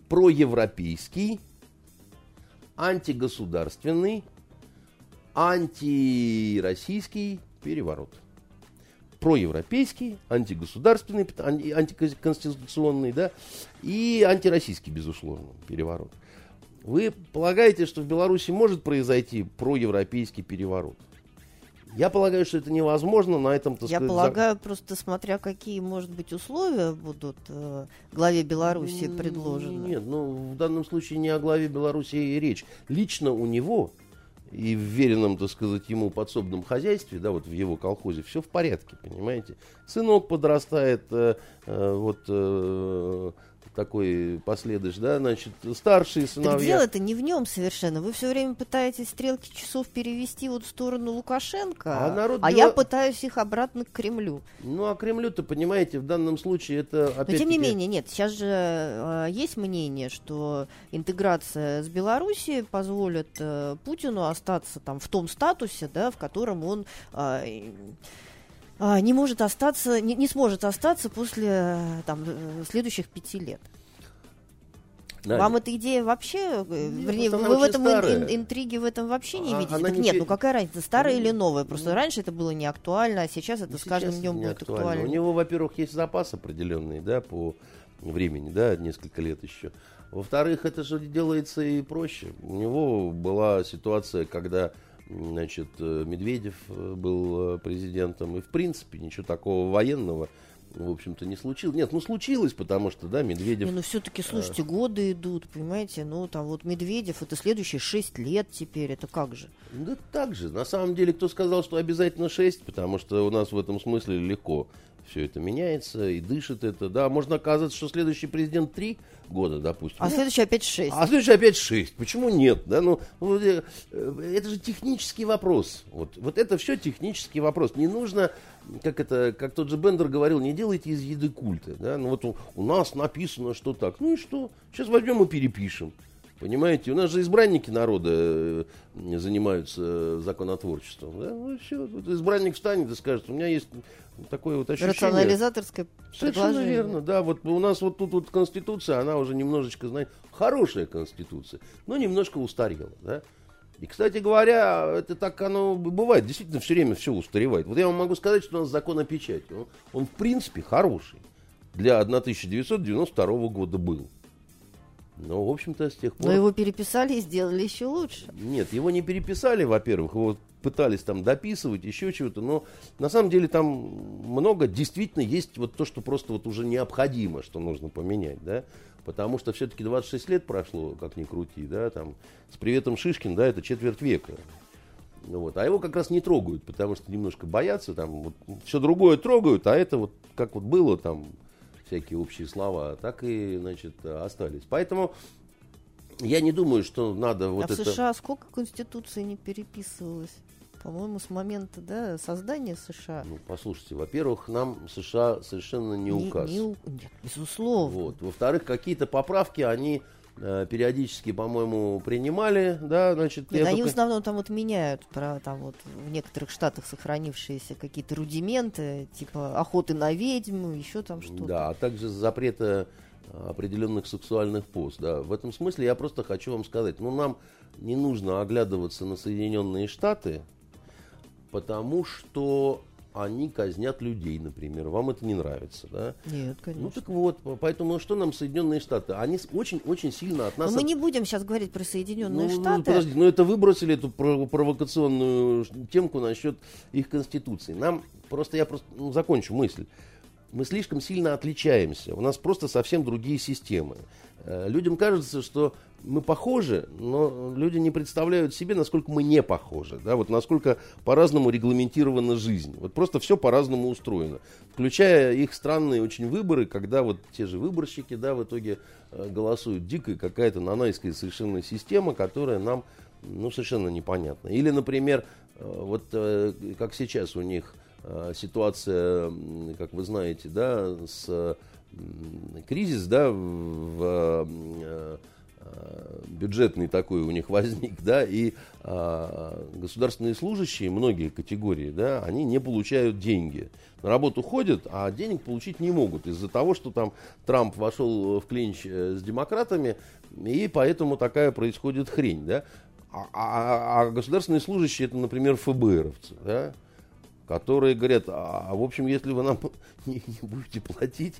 Speaker 2: проевропейский, антигосударственный, антироссийский переворот. Проевропейский, антигосударственный, антиконституционный, да, и антироссийский, безусловно, переворот. Вы полагаете, что в Беларуси может произойти проевропейский переворот? Я полагаю, что это невозможно на этом,
Speaker 1: так Я сказать, полагаю, за... просто смотря какие, может быть, условия будут э, главе Беларуси предложены.
Speaker 2: Нет, ну, в данном случае не о главе Беларуси и речь. Лично у него и в веренном, так сказать, ему подсобном хозяйстве, да, вот в его колхозе, все в порядке, понимаете. Сынок подрастает, э, э, вот э, такой последуешь, да, значит, старшие сыновья. Так
Speaker 1: дело-то не в нем совершенно. Вы все время пытаетесь стрелки часов перевести вот в сторону Лукашенко, а, народ а дело... я пытаюсь их обратно к Кремлю.
Speaker 2: Ну, а Кремлю-то, понимаете, в данном случае это опять
Speaker 1: Но тем не менее, нет, сейчас же э, есть мнение, что интеграция с Белоруссией позволит э, Путину остаться там в том статусе, да, в котором он э, не может остаться, не, не сможет остаться после там, э, следующих пяти лет. Да. Вам эта идея вообще, э, Нет, вернее, вы в этом ин, интриге в этом вообще не а, видите? Так не нет, ну какая разница, старая ну, или новая? Просто ну, раньше это было не актуально, а сейчас это ну, с каждым днем будет актуально. актуально.
Speaker 2: У него, во-первых, есть запас определенный, да, по времени, да, несколько лет еще. Во-вторых, это же делается и проще. У него была ситуация, когда значит, э, Медведев э, был э, президентом, и в принципе ничего такого военного в общем-то, не случилось. Нет, ну случилось, потому что, да, Медведев... Не,
Speaker 1: ну все-таки, слушайте, а... годы идут, понимаете, ну там вот Медведев, это следующие шесть лет теперь, это как же?
Speaker 2: Да так же. На самом деле, кто сказал, что обязательно шесть, потому что у нас в этом смысле легко все это меняется и дышит это. Да, можно оказаться, что следующий президент три года, допустим.
Speaker 1: А следующий опять шесть.
Speaker 2: А следующий опять шесть. Почему нет? Да, ну, э, это же технический вопрос. Вот, вот это все технический вопрос. Не нужно, как это, как тот же Бендер говорил, не делайте из еды культа. Да? Ну вот у, у нас написано, что так. Ну и что? Сейчас возьмем и перепишем. Понимаете, у нас же избранники народа э, занимаются законотворчеством. Да? Ну все. Избранник встанет и скажет, у меня есть такое вот ощущение.
Speaker 1: Рационализаторское
Speaker 2: Совершенно верно, да. Вот у нас вот тут вот Конституция, она уже немножечко, знаете, хорошая Конституция, но немножко устарела, да. И, кстати говоря, это так оно бывает. Действительно, все время все устаревает. Вот я вам могу сказать, что у нас закон о печати. Он, он в принципе, хороший. Для 1992 года был. Но, в общем-то, с тех пор...
Speaker 1: Но его переписали и сделали еще лучше.
Speaker 2: Нет, его не переписали, во-первых. Его пытались там дописывать, еще чего-то. Но на самом деле там много действительно есть вот то, что просто вот уже необходимо, что нужно поменять, да. Потому что все-таки 26 лет прошло, как ни крути, да, там, с приветом Шишкин, да, это четверть века. Вот. А его как раз не трогают, потому что немножко боятся, там, вот, все другое трогают, а это вот, как вот было там, всякие общие слова, так и, значит, остались. Поэтому я не думаю, что надо вот
Speaker 1: а
Speaker 2: это...
Speaker 1: в США сколько конституции не переписывалось? По-моему, с момента да, создания США.
Speaker 2: Ну, послушайте, во-первых, нам США совершенно не, не указ. Не,
Speaker 1: нет, безусловно.
Speaker 2: Вот. Во-вторых, какие-то поправки они периодически, по-моему, принимали, да, значит.
Speaker 1: Нет, они только... в основном там вот меняют про там вот в некоторых штатах сохранившиеся какие-то рудименты, типа охоты на ведьму, еще там что-то.
Speaker 2: Да, а также запрета определенных сексуальных поз. Да. В этом смысле я просто хочу вам сказать, ну нам не нужно оглядываться на Соединенные Штаты, потому что они казнят людей, например. Вам это не нравится, да?
Speaker 1: Нет, конечно.
Speaker 2: Ну так вот, поэтому что нам Соединенные Штаты? Они очень-очень сильно от нас...
Speaker 1: Но мы не будем сейчас говорить про Соединенные
Speaker 2: ну,
Speaker 1: Штаты.
Speaker 2: Ну, подожди, но это выбросили эту провокационную темку насчет их конституции. Нам просто, я просто ну, закончу мысль мы слишком сильно отличаемся. У нас просто совсем другие системы. Э, людям кажется, что мы похожи, но люди не представляют себе, насколько мы не похожи, да, вот насколько по-разному регламентирована жизнь. Вот просто все по-разному устроено, включая их странные очень выборы, когда вот те же выборщики, да, в итоге э, голосуют. Дикая какая-то нанайская совершенно система, которая нам, ну, совершенно непонятна. Или, например, э, вот как сейчас у них ситуация, как вы знаете, да, с кризис, да, в э, бюджетный такой у них *laughs* возник, да, и а, государственные служащие, многие категории, да, они не получают деньги. На работу ходят, а денег получить не могут из-за того, что там Трамп вошел в клинч э, с демократами, и поэтому такая происходит хрень, да. А, а, а государственные служащие, это, например, ФБРовцы, да, которые говорят, а, а в общем, если вы нам *laughs* не, не будете платить,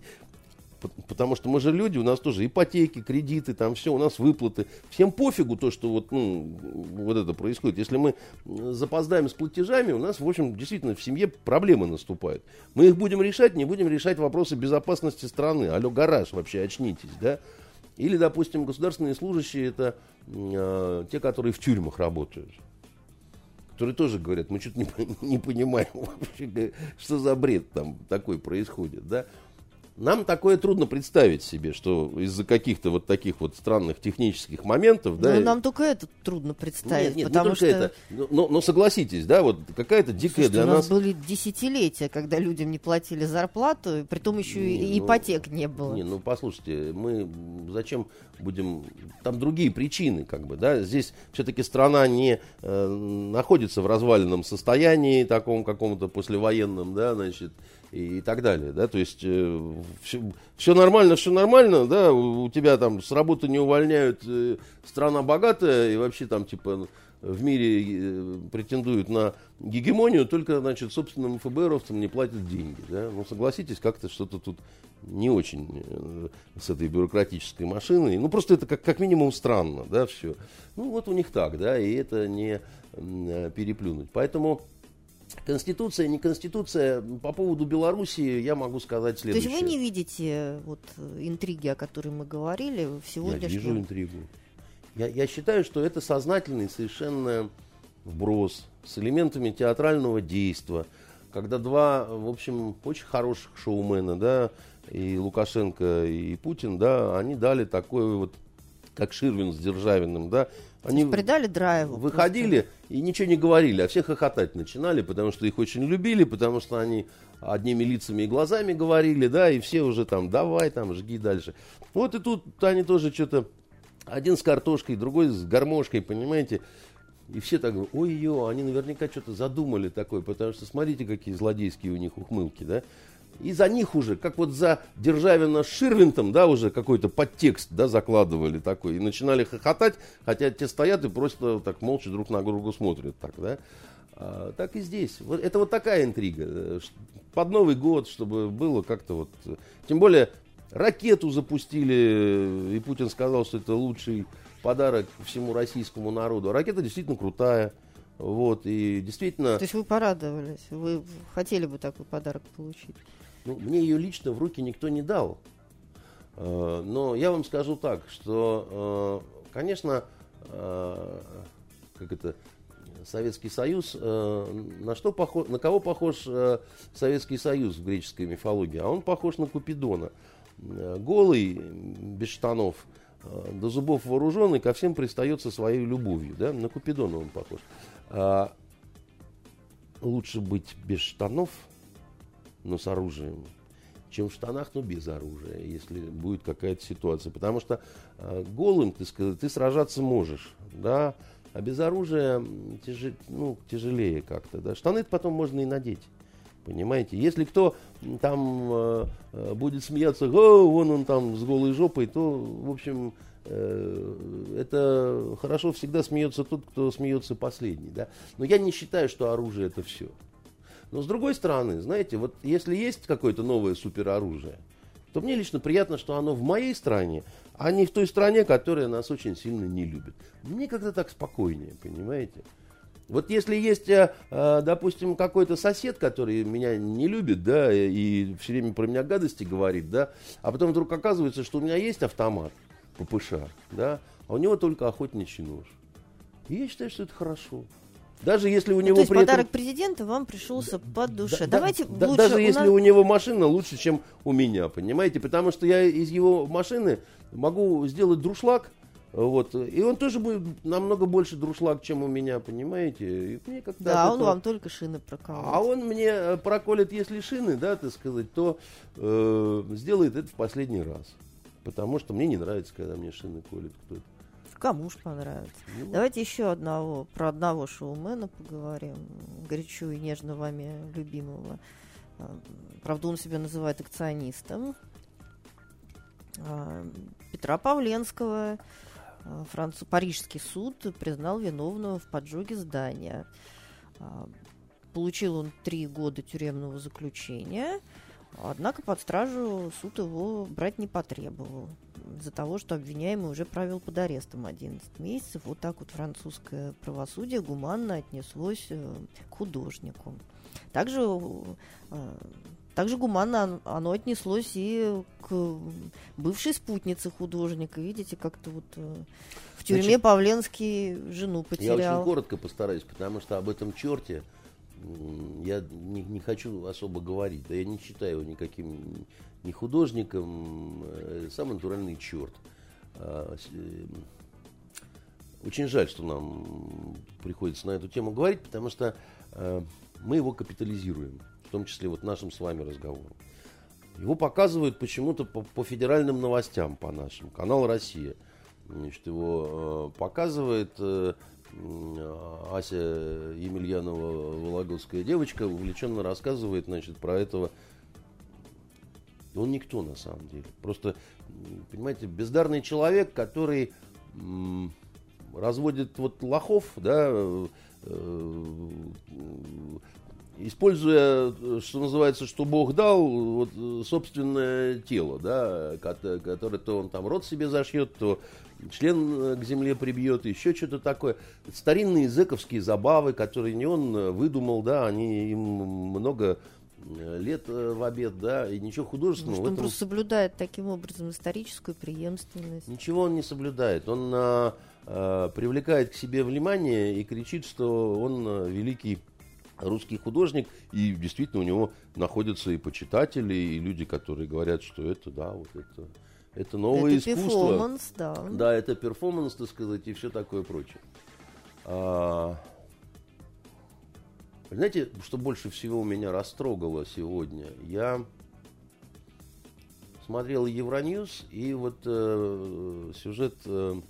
Speaker 2: потому что мы же люди, у нас тоже ипотеки, кредиты, там все, у нас выплаты. Всем пофигу то, что вот, ну, вот это происходит. Если мы запоздаем с платежами, у нас, в общем, действительно в семье проблемы наступают. Мы их будем решать, не будем решать вопросы безопасности страны. Алло, гараж, вообще очнитесь, да? Или, допустим, государственные служащие, это э, те, которые в тюрьмах работают которые тоже говорят, мы что-то не, *laughs* не понимаем вообще, что за бред там такой происходит, да. Нам такое трудно представить себе, что из-за каких-то вот таких вот странных технических моментов, да.
Speaker 1: Ну, нам только это трудно представить,
Speaker 2: нет, нет,
Speaker 1: потому
Speaker 2: не
Speaker 1: что...
Speaker 2: это. Но, но согласитесь, да, вот какая-то дикая
Speaker 1: Слушайте,
Speaker 2: для
Speaker 1: у нас
Speaker 2: нас...
Speaker 1: были десятилетия, когда людям не платили зарплату, и при том еще не, и ну, ипотек не было.
Speaker 2: Не, ну послушайте, мы зачем будем... Там другие причины, как бы, да. Здесь все-таки страна не э, находится в разваленном состоянии, таком каком-то послевоенном, да, значит, и, так далее, да, то есть э, все, все нормально, все нормально, да, у тебя там с работы не увольняют, э, страна богатая, и вообще там типа в мире э, претендуют на гегемонию, только, значит, собственным ФБРовцам не платят деньги, да, ну, согласитесь, как-то что-то тут не очень э, с этой бюрократической машиной, ну, просто это как, как минимум странно, да, все, ну, вот у них так, да, и это не э, переплюнуть, поэтому Конституция, не конституция. По поводу Белоруссии я могу сказать следующее.
Speaker 1: То есть вы не видите вот интриги, о которой мы говорили в сегодняшнем...
Speaker 2: Я вижу интригу. Я, я считаю, что это сознательный совершенно вброс с элементами театрального действия, когда два, в общем, очень хороших шоумена, да, и Лукашенко, и Путин, да, они дали такой вот, как Ширвин с Державиным, да, они
Speaker 1: придали драйву.
Speaker 2: Выходили просто. и ничего не говорили, а все хохотать начинали, потому что их очень любили, потому что они одними лицами и глазами говорили, да, и все уже там, давай там, жги дальше. Вот и тут они тоже что-то, один с картошкой, другой с гармошкой, понимаете, и все так говорят, ой-ё, они наверняка что-то задумали такое, потому что смотрите, какие злодейские у них ухмылки, да. И за них уже, как вот за Державина с Ширвинтом, да, уже какой-то подтекст, да, закладывали такой. И начинали хохотать, хотя те стоят и просто так молча друг на друга смотрят, так, да. А, так и здесь. Вот, это вот такая интрига. Под Новый год, чтобы было как-то вот... Тем более, ракету запустили, и Путин сказал, что это лучший подарок всему российскому народу. ракета действительно крутая. Вот, и действительно...
Speaker 1: То есть вы порадовались, вы хотели бы такой подарок получить?
Speaker 2: Ну, мне ее лично в руки никто не дал. Э, но я вам скажу так, что, э, конечно, э, как это, Советский Союз, на, что похож, на кого похож Советский Союз в греческой мифологии? А он похож на Купидона. Голый, без штанов, до зубов вооруженный, ко всем пристает со своей любовью. Да? На Купидона он похож. Лучше быть без штанов – но с оружием, чем в штанах, но без оружия, если будет какая-то ситуация. Потому что э, голым ты, ты сражаться можешь, да, а без оружия тяжел, ну, тяжелее как-то. Да. Штаны потом можно и надеть. Понимаете? Если кто там э, э будет смеяться, О, вон он там с голой жопой, то, в общем, э, это хорошо всегда смеется тот, кто смеется последний. Да? Но я не считаю, что оружие это все. Но с другой стороны, знаете, вот если есть какое-то новое супероружие, то мне лично приятно, что оно в моей стране, а не в той стране, которая нас очень сильно не любит. Мне как-то так спокойнее, понимаете? Вот если есть, э, э, допустим, какой-то сосед, который меня не любит, да, и все время про меня гадости говорит, да, а потом вдруг оказывается, что у меня есть автомат ППШ, да, а у него только охотничий нож. И я считаю, что это хорошо. Даже если у ну, него
Speaker 1: то есть при подарок этом... президента вам пришелся по душе. Да, Давайте
Speaker 2: да,
Speaker 1: лучше.
Speaker 2: Даже у если нас... у него машина лучше, чем у меня, понимаете? Потому что я из его машины могу сделать друшлаг, вот. И он тоже будет намного больше друшлаг, чем у меня, понимаете? И
Speaker 1: мне да, он вам только шины проколет.
Speaker 2: А он мне э, проколет, если шины, да, так сказать, то э, сделает это в последний раз. Потому что мне не нравится, когда мне шины колет кто-то.
Speaker 1: Кому ж понравится. Ну, Давайте еще одного, про одного шоумена поговорим. Горячо и нежно вами любимого. А, правда, он себя называет акционистом. А, Петра Павленского а, Францу... Парижский суд признал виновного в поджоге здания. Получил он три года тюремного заключения – Однако под стражу суд его брать не потребовал. Из-за того, что обвиняемый уже провел под арестом 11 месяцев. Вот так вот французское правосудие гуманно отнеслось э, к художнику. Также, э, также гуманно оно отнеслось и к бывшей спутнице художника. Видите, как-то вот э, в тюрьме Значит, Павленский жену потерял.
Speaker 2: Я очень коротко постараюсь, потому что об этом черте я не, не хочу особо говорить, да я не считаю его никаким ни художником, э, сам натуральный черт. А, э, очень жаль, что нам приходится на эту тему говорить, потому что э, мы его капитализируем, в том числе вот нашим с вами разговором. Его показывают почему-то по, по федеральным новостям, по нашим. Канал «Россия». Значит, его э, показывает э, Ася Емельянова, Вологодская девочка, увлеченно рассказывает значит, про этого. Он никто на самом деле. Просто, понимаете, бездарный человек, который разводит вот лохов, да, э, используя, что называется, что Бог дал, вот, собственное тело, да, которое то он там рот себе зашьет, то член э, к земле прибьет, еще что-то такое. Старинные зэковские забавы, которые не он э, выдумал, да, они им много э, лет в обед, да, и ничего художественного.
Speaker 1: Что он этом... просто соблюдает таким образом историческую преемственность.
Speaker 2: Ничего он не соблюдает. Он а, а, привлекает к себе внимание и кричит, что он а, великий русский художник, и действительно у него находятся и почитатели, и люди, которые говорят, что это, да, вот это, это новое
Speaker 1: это
Speaker 2: искусство.
Speaker 1: перформанс, да.
Speaker 2: Да, это перформанс, так сказать, и все такое прочее. А, знаете, что больше всего меня растрогало сегодня? Я смотрел Евроньюз и вот э, сюжет э,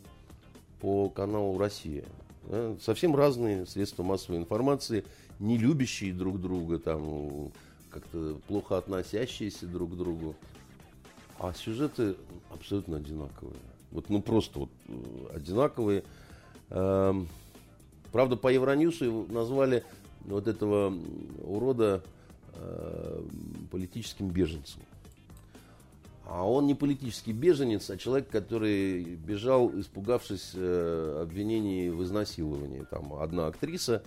Speaker 2: по каналу Россия. Да, совсем разные средства массовой информации, не любящие друг друга, там как-то плохо относящиеся друг к другу. А сюжеты абсолютно одинаковые. Вот, ну просто вот э, одинаковые. Эм, правда, по Евроньюсу назвали вот этого урода э, политическим беженцем. А он не политический беженец, а человек, который бежал, испугавшись э, обвинений в изнасиловании. Там одна актриса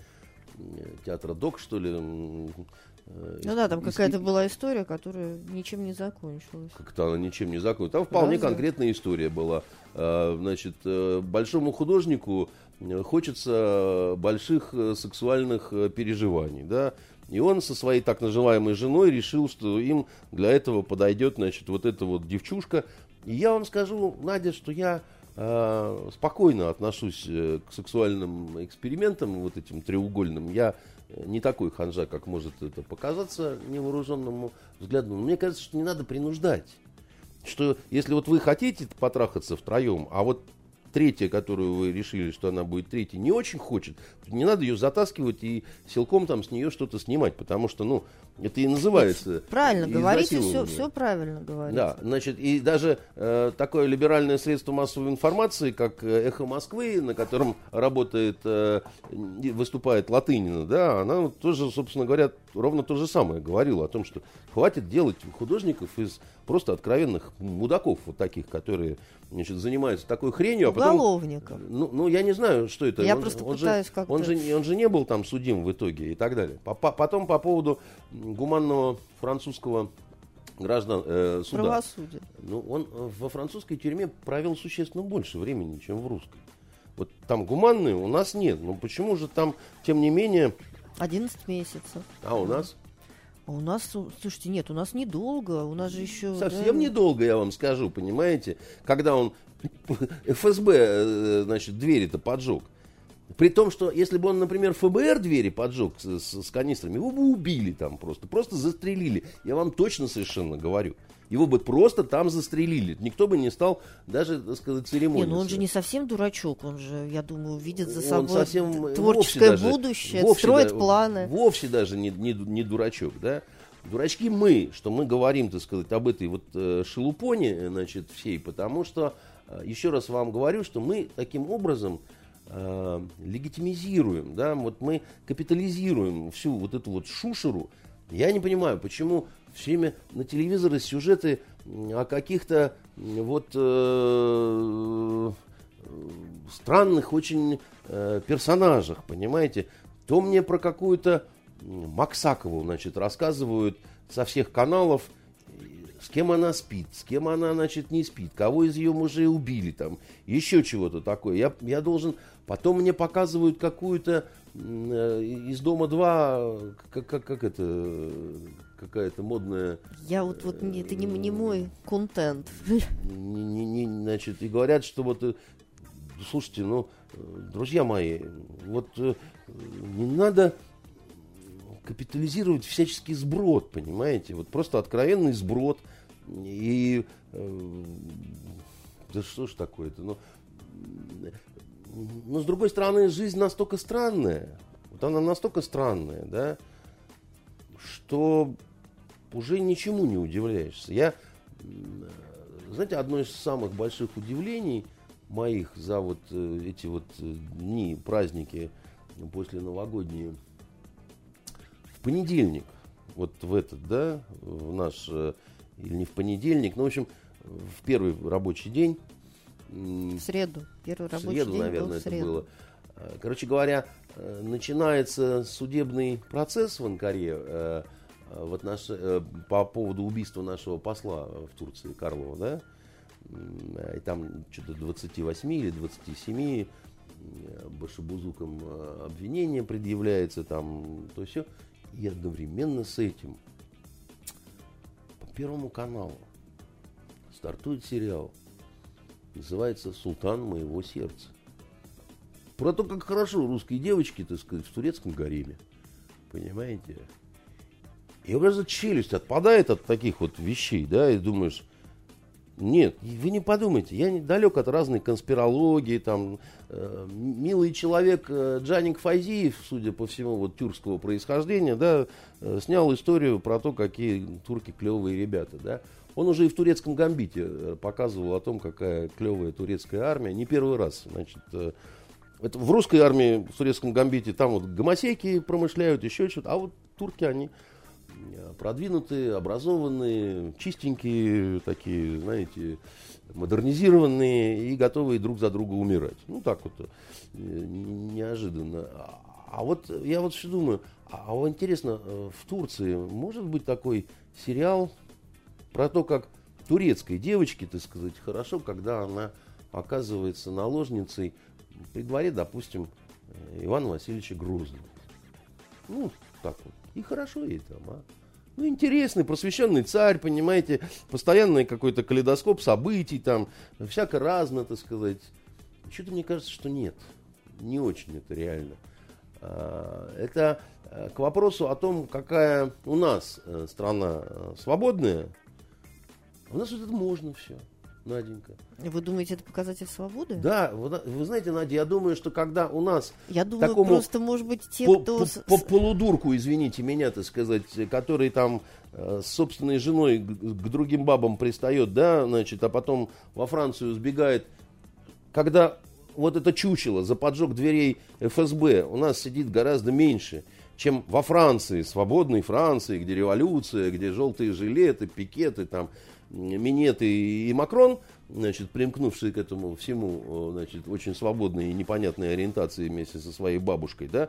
Speaker 2: э, театра ДОК, что ли. Э,
Speaker 1: ну да, там какая-то была история, которая ничем не закончилась.
Speaker 2: Как-то она ничем не закончилась. Там вполне Разве? конкретная история была. Э, значит, э, большому художнику хочется больших э, сексуальных э, переживаний, да, и он со своей так называемой женой решил, что им для этого подойдет, значит, вот эта вот девчушка. И я вам скажу, Надя, что я э, спокойно отношусь э, к сексуальным экспериментам, вот этим треугольным. Я не такой ханжа, как может это показаться невооруженному взгляду. Но мне кажется, что не надо принуждать. Что если вот вы хотите потрахаться втроем, а вот третья, которую вы решили, что она будет третьей, не очень хочет, не надо ее затаскивать и силком там с нее что-то снимать, потому что, ну, это и называется.
Speaker 1: Правильно говорите, все, все правильно говорите.
Speaker 2: Да, значит, и даже э, такое либеральное средство массовой информации, как э, «Эхо Москвы», на котором работает, э, выступает Латынина, да, она вот тоже, собственно говоря, ровно то же самое говорила о том, что хватит делать художников из просто откровенных мудаков вот таких, которые значит, занимаются такой хренью.
Speaker 1: А потом.
Speaker 2: Ну, ну, я не знаю, что это.
Speaker 1: Я
Speaker 2: он,
Speaker 1: просто
Speaker 2: он
Speaker 1: пытаюсь как-то...
Speaker 2: Он же, он же не был там судим в итоге и так далее. Потом по поводу гуманного французского граждан э, суда.
Speaker 1: Правосудие.
Speaker 2: Ну, он во французской тюрьме провел существенно больше времени, чем в русской. Вот там гуманные у нас нет. Но почему же там, тем не менее...
Speaker 1: 11 месяцев.
Speaker 2: А у нас?
Speaker 1: А у нас, слушайте, нет, у нас недолго, у нас же еще...
Speaker 2: Совсем да... недолго, я вам скажу, понимаете? Когда он *laughs* ФСБ, э, значит, двери-то поджег. При том, что если бы он, например, ФБР двери поджег с, с, с канистрами, его бы убили там просто, просто застрелили. Я вам точно совершенно говорю. Его бы просто там застрелили. Никто бы не стал даже, так сказать, церемониться.
Speaker 1: Не, ну он же не совсем дурачок. Он же, я думаю, видит за собой он совсем, творческое вовсе будущее, вовсе строит да, планы.
Speaker 2: Вовсе даже не, не, не дурачок, да. Дурачки мы, что мы говорим, так сказать, об этой вот э, шелупоне, значит, всей, потому что, э, еще раз вам говорю, что мы таким образом э, легитимизируем, да, вот мы капитализируем всю вот эту вот шушеру. Я не понимаю, почему все время на телевизоре сюжеты о каких-то вот э, странных очень э, персонажах, понимаете? То мне про какую-то Максакову, значит, рассказывают со всех каналов, с кем она спит, с кем она, значит, не спит, кого из ее мужей убили, там, еще чего-то такое. Я, я должен Потом мне показывают какую-то э, из дома 2, как, как, как это, какая-то модная...
Speaker 1: Я вот, вот не, это не, не мой контент.
Speaker 2: Не, не, не, значит, и говорят, что вот, э, слушайте, ну, друзья мои, вот э, не надо капитализировать всяческий сброд, понимаете? Вот просто откровенный сброд. И э, да что ж такое-то? Ну, но с другой стороны, жизнь настолько странная, вот она настолько странная, да, что уже ничему не удивляешься. Я, знаете, одно из самых больших удивлений моих за вот э, эти вот э, дни, праздники после новогодние, понедельник, вот в этот, да, в наш, э, или не в понедельник, но, в общем, в первый рабочий день
Speaker 1: в среду. Первый рабочий
Speaker 2: среду,
Speaker 1: день
Speaker 2: наверное,
Speaker 1: был в среду.
Speaker 2: это было. Э, короче говоря, э, начинается судебный процесс в Анкаре в отнош... по поводу убийства нашего посла в Турции Карлова, да? И там что-то 28 или 27 башебузуком обвинение предъявляется, там, то все. И одновременно с этим по Первому каналу стартует сериал. Называется «Султан моего сердца». Про то, как хорошо русские девочки, так сказать, в турецком гареме. Понимаете? И образно челюсть отпадает от таких вот вещей, да, и думаешь, нет, вы не подумайте, я далек от разной конспирологии, там, э, милый человек э, Джаник Файзиев, судя по всему, вот тюркского происхождения, да, э, снял историю про то, какие турки клевые ребята, да. Он уже и в турецком гамбите э, показывал о том, какая клевая турецкая армия, не первый раз, значит, э, это в русской армии, в турецком гамбите, там вот гомосеки промышляют, еще что-то, а вот турки, они продвинутые, образованные, чистенькие, такие, знаете, модернизированные и готовые друг за друга умирать. Ну, так вот, э, неожиданно. А вот я вот что думаю, а вот интересно, э, в Турции может быть такой сериал про то, как турецкой девочке, так сказать, хорошо, когда она оказывается наложницей при дворе, допустим, э, Ивана Васильевича Грозного. Ну, так вот. И хорошо ей там, а. Ну, интересный, просвещенный царь, понимаете, постоянный какой-то калейдоскоп событий, там, всяко разно, так сказать. Что-то мне кажется, что нет. Не очень это реально. А, это э, к вопросу о том, какая у нас э, страна э, свободная. У нас вот это можно все. Наденька.
Speaker 1: Вы думаете, это показатель свободы?
Speaker 2: Да, вы, вы знаете, Надя, я думаю, что когда у нас
Speaker 1: я думаю, такому просто, может быть, те,
Speaker 2: по,
Speaker 1: кто...
Speaker 2: По, по полудурку, извините меня, так сказать, который там э, с собственной женой к, к другим бабам пристает, да, значит, а потом во Францию сбегает, когда вот это чучело за поджог дверей ФСБ у нас сидит гораздо меньше, чем во Франции, свободной Франции, где революция, где желтые жилеты, пикеты, там, Минет и, и Макрон, значит, примкнувшие к этому всему, значит, очень свободной и непонятной ориентации вместе со своей бабушкой, да,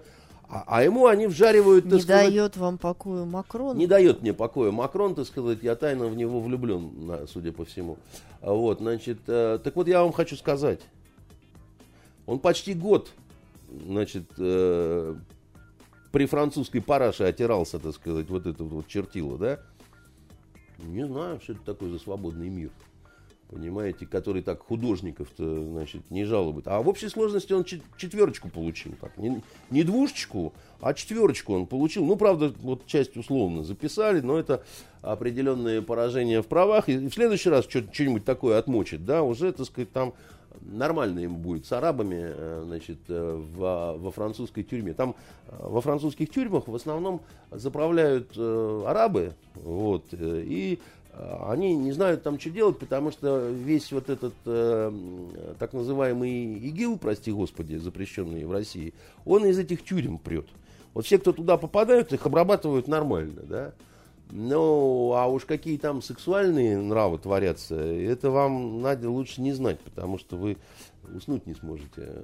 Speaker 2: а, а ему они вжаривают,
Speaker 1: Не сказать, дает вам покоя Макрон?
Speaker 2: Не дает мне покоя Макрон, так сказать, я тайно в него влюблен, судя по всему. Вот, значит, э, так вот я вам хочу сказать, он почти год, значит, э, при французской параше отирался, так сказать, вот это вот чертило, да, не знаю, что это такое за свободный мир. Понимаете, который так художников-то, значит, не жалует. А в общей сложности он четверочку получил. Так, не, не двушечку, а четверочку он получил. Ну, правда, вот часть условно записали, но это определенные поражения в правах. И в следующий раз что-нибудь такое отмочит, да, уже, так сказать, там нормально ему будет с арабами э, значит, э, во, во французской тюрьме. Там э, во французских тюрьмах в основном заправляют арабы, вот, и они не знают там, что делать, потому что весь вот этот э, так называемый ИГИЛ, прости господи, запрещенный в России, он из этих тюрем прет. Вот все, кто туда попадают, их обрабатывают нормально, да. Ну, а уж какие там сексуальные нравы творятся, это вам, Надя, лучше не знать, потому что вы уснуть не сможете.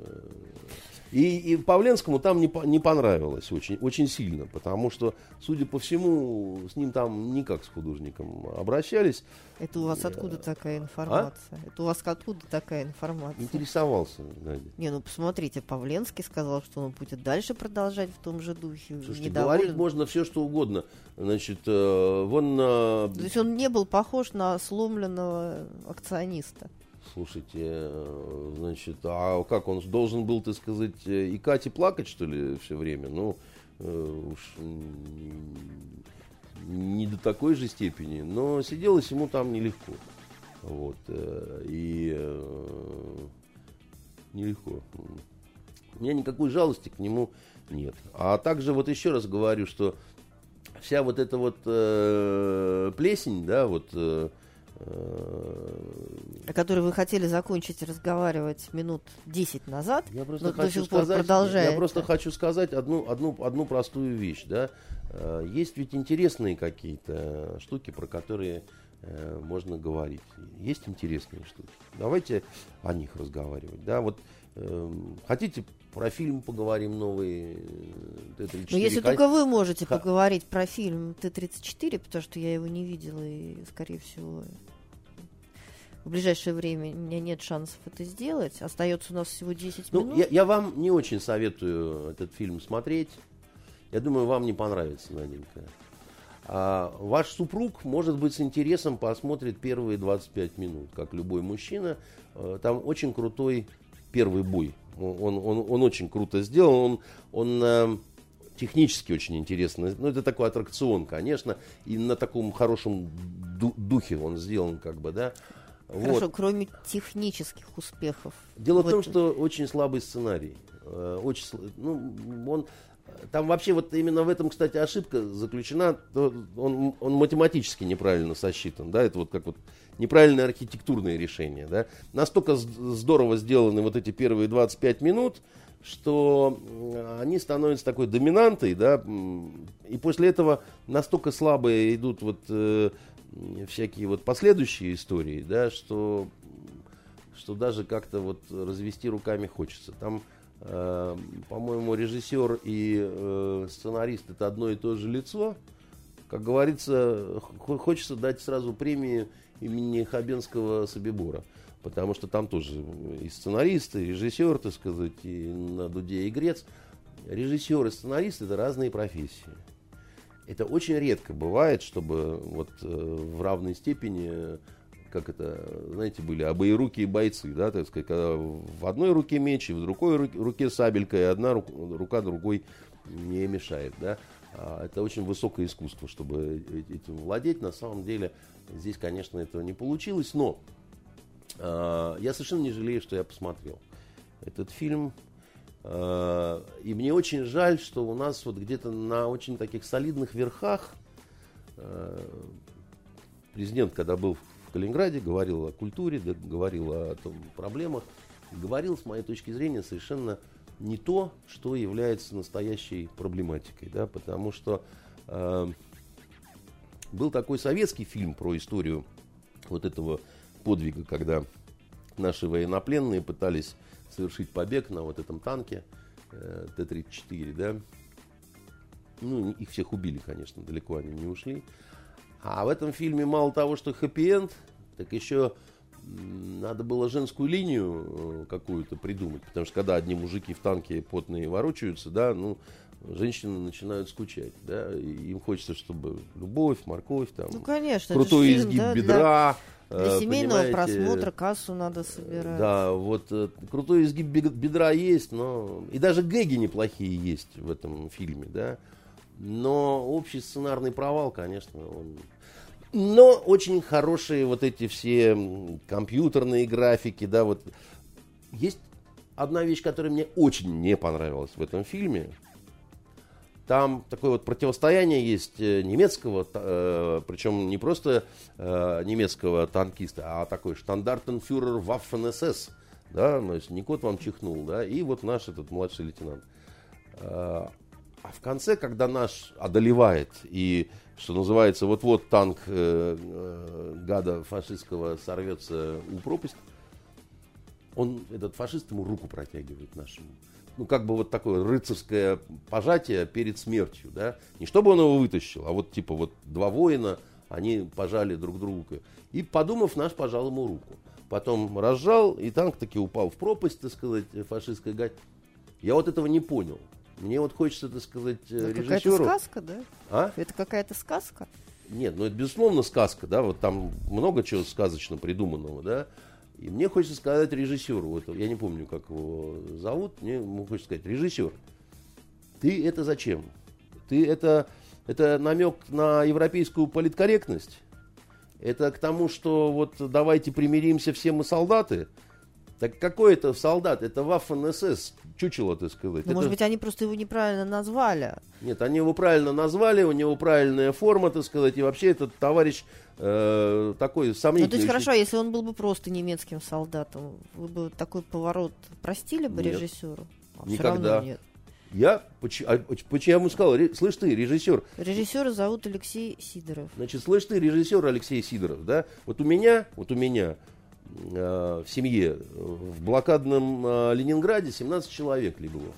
Speaker 2: И, и Павленскому там не, не понравилось очень, очень сильно, потому что, судя по всему, с ним там никак с художником обращались.
Speaker 1: Это у вас откуда такая информация? А? Это у вас откуда такая информация?
Speaker 2: Интересовался, Надя.
Speaker 1: Не, ну посмотрите, Павленский сказал, что он будет дальше продолжать в том же духе.
Speaker 2: Слушайте, Недоволен. говорить можно все, что угодно. Значит, э, вон... Э...
Speaker 1: То есть он не был похож на сломленного акциониста?
Speaker 2: Слушайте, э, значит, а как он должен был, так сказать, э, и Кате плакать, что ли, все время? Ну, э, уж не до такой же степени, но сиделось ему там нелегко. Вот, и нелегко. У меня никакой жалости к нему нет. А также вот еще раз говорю, что вся вот эта вот э, плесень, да, вот э,
Speaker 1: о которой вы хотели закончить разговаривать минут 10 назад,
Speaker 2: я просто но хочу до сих пор сказать, продолжаете. Я просто хочу сказать одну, одну, одну простую вещь. Да? Э, есть ведь интересные какие-то штуки, про которые э, можно говорить. Есть интересные штуки. Давайте о них разговаривать. Да? Вот, э, хотите про фильм поговорим новый
Speaker 1: Т-34? Ну, если только вы можете Х... поговорить про фильм Т-34, потому что я его не видела и, скорее всего, в ближайшее время у меня нет шансов это сделать. Остается у нас всего 10
Speaker 2: Ну,
Speaker 1: минут.
Speaker 2: я, я вам не очень советую этот фильм смотреть. Я думаю, вам не понравится, Наденька. А ваш супруг, может быть, с интересом посмотрит первые 25 минут, как любой мужчина. Э, Там очень крутой первый бой. Он, он, он очень круто сделан. Он, он э, технически очень интересно. Ну, это такой аттракцион, конечно. И на таком хорошем ду- духе он сделан, как бы, да.
Speaker 1: Хорошо,
Speaker 2: Вот.
Speaker 1: кроме технических успехов.
Speaker 2: Дело в том, что очень слабый сценарий. Э, Очень, ну, он, там вообще вот именно в этом, кстати, ошибка заключена. Он, он математически неправильно сосчитан, да, это вот как вот неправильное архитектурное решение, да. Настолько здорово сделаны вот эти первые 25 минут, что они становятся такой доминантой, да, и после этого настолько слабые идут вот э, всякие вот последующие истории, да, что что даже как-то вот развести руками хочется. Там, э, по-моему, режиссер и э, сценарист это одно и то же лицо. Как говорится, хочется дать сразу премию имени Хабенского Собибора. Потому что там тоже и сценарист, и режиссер, так сказать, и на дуде и грец. Режиссер и сценарист это разные профессии. Это очень редко бывает, чтобы вот э, в равной степени, как это, знаете, были обоирукие бойцы, да, так сказать, когда в одной руке меч, и в другой ру- руке сабелька, и одна ру- рука другой не мешает, да. А Это очень высокое искусство, чтобы э- этим владеть. На самом деле здесь, конечно, этого не получилось, но а, я совершенно не жалею, что я посмотрел этот фильм. А, И мне очень жаль, что у нас вот где-то на очень таких солидных верхах а, президент, когда был Калининграде, говорил о культуре, говорил о том, проблемах, говорил, с моей точки зрения, совершенно не то, что является настоящей проблематикой, да, потому что а, был такой советский фильм про историю вот этого подвига, когда наши военнопленные пытались совершить побег на вот этом танке э, Т-34, да. Ну, их всех убили, конечно, далеко они не ушли. А в этом фильме мало того, что хэппи-энд, так еще надо было женскую линию э, какую-то придумать. Потому что когда одни мужики в танке потные ворочаются, да, ну, женщины начинают скучать, да, и им хочется, чтобы любовь, морковь, там,
Speaker 1: Ну, конечно.
Speaker 2: крутой
Speaker 1: фильм,
Speaker 2: изгиб
Speaker 1: да, для-
Speaker 2: бедра.
Speaker 1: Для,
Speaker 2: э,
Speaker 1: семейного
Speaker 2: понимаете,
Speaker 1: просмотра кассу надо собирать.
Speaker 2: Да, вот э, крутой изгиб бедра есть, но и даже гэги неплохие есть в этом фильме, да. Но общий сценарный провал, конечно, он. Но очень хорошие вот эти все компьютерные графики, да, вот есть одна вещь, которая мне очень не понравилась в этом фильме. Там такое вот противостояние есть э, немецкого, э, причем не просто э, немецкого танкиста, а такой штандартенфюрер Waffen-СС. Да, то есть не кот вам чихнул, да, и вот наш этот младший лейтенант. А в конце, когда наш одолевает и, что называется, вот-вот танк э, э, гада фашистского сорвется у пропасть, он, этот фашист, ему руку протягивает нашему. Ну, как бы вот такое рыцарское пожатие перед смертью, да. Не чтобы он его вытащил, а вот типа вот два воина, они пожали друг другу. И, подумав, наш пожал ему руку. Потом разжал, и танк таки упал в пропасть, так сказать, фашистская гать. Я вот этого не понял. Мне вот хочется, так сказать,
Speaker 1: Это какая-то
Speaker 2: режиссеру...
Speaker 1: сказка, да?
Speaker 2: А?
Speaker 1: Это какая-то сказка.
Speaker 2: Нет, ну это безусловно сказка, да, вот там много чего сказочно придуманного, да. И мне хочется сказать режиссеру, вот я не помню, как его зовут, мне хочется сказать, режиссер, ты это зачем? Ты это, это намек на европейскую политкорректность? Это к тому, что вот давайте примиримся все мы солдаты? Так какой это солдат? Это Waffen-СС, чучело, так сказать.
Speaker 1: Ну,
Speaker 2: Это-
Speaker 1: может быть, они просто его неправильно назвали.
Speaker 2: нет, они его правильно назвали, у него правильная форма, так сказать, и вообще этот товарищ э, такой
Speaker 1: Ну,
Speaker 2: сомнительный.
Speaker 1: то есть, хорошо, а если он был бы просто немецким солдатом, вы бы такой поворот простили бы
Speaker 2: Нет.
Speaker 1: режиссеру? А
Speaker 2: Никогда.
Speaker 1: равно нет.
Speaker 2: Я, поч- а, поч- почему я ему сказал, «Ре- слышь ты, режиссер,
Speaker 1: Режиссера зовут Алексей Сидоров.
Speaker 2: значит, слышь ты, режиссер Алексей Сидоров, да, вот у меня, вот у меня в семье э, в блокадном э, Ленинграде 17 человек легло.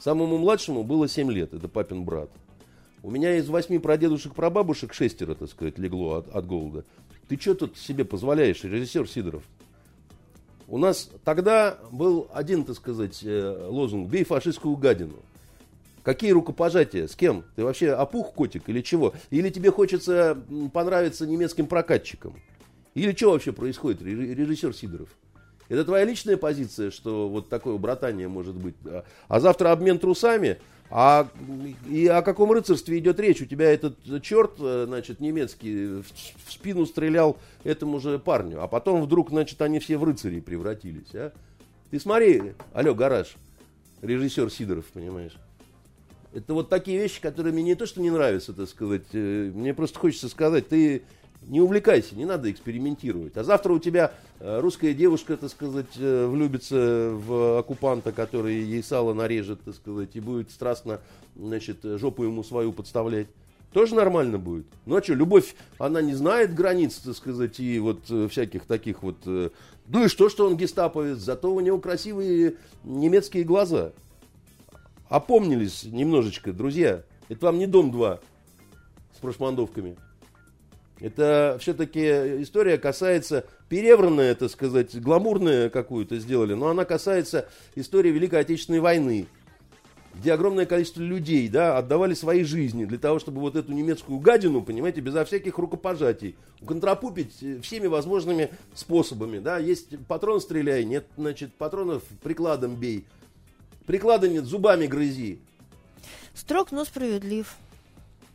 Speaker 2: Самому младшему было 7 лет, это папин брат. У меня из восьми прадедушек, прабабушек шестеро, так сказать, легло от, от голода. Ты что тут себе позволяешь, режиссер Сидоров? У нас тогда был один, так сказать, э, лозунг «Бей фашистскую гадину». Какие рукопожатия? С кем? Ты вообще опух котик или чего? Или тебе хочется понравиться немецким прокатчикам? Или что вообще происходит, режиссер Сидоров? Это твоя личная позиция, что вот такое братание может быть. А завтра обмен трусами, а и о каком рыцарстве идет речь? У тебя этот черт, э, значит, немецкий в спину стрелял этому же парню, а потом вдруг, значит, они все в рыцарей превратились, а? Ты смотри, алло, гараж, режиссер Сидоров, понимаешь? Это вот такие вещи, которые мне не то, что не нравятся, так сказать, э, мне просто хочется сказать, ты не увлекайся, не надо экспериментировать. А завтра у тебя э, русская девушка, так сказать, э, влюбится в оккупанта, который ей сало нарежет, так сказать, и будет страстно, значит, жопу ему свою подставлять. Тоже нормально будет. Ну а что, любовь, она не знает границ, так сказать, и вот э, всяких таких вот... Ну и что, что он гестаповец, зато у него красивые немецкие глаза. Опомнились немножечко, друзья. Это вам не Дом-2 с прошмандовками. Это все-таки история касается перевранная, так сказать, гламурная какую-то сделали, но она касается истории Великой Отечественной войны, где огромное количество людей да, отдавали свои жизни для того, чтобы вот эту немецкую гадину, понимаете, безо всяких рукопожатий, контрапупить всеми возможными способами. Да. Есть патрон стреляй, нет, значит, патронов прикладом бей. Приклада нет, зубами грызи.
Speaker 1: Строг, но справедлив.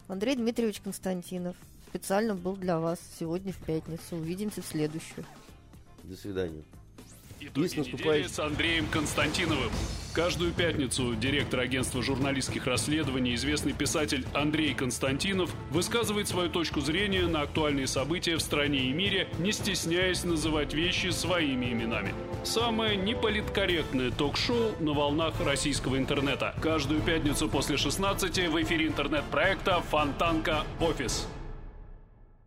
Speaker 1: Андрей Дмитриевич Константинов специально был для вас сегодня в пятницу. Увидимся в следующую.
Speaker 2: До свидания.
Speaker 3: Итоги недели с Андреем Константиновым. Каждую пятницу директор агентства журналистских расследований, известный писатель Андрей Константинов, высказывает свою точку зрения на актуальные события в стране и мире, не стесняясь называть вещи своими именами. Самое неполиткорректное ток-шоу на волнах российского интернета. Каждую пятницу после 16 в эфире интернет-проекта «Фонтанка. Офис».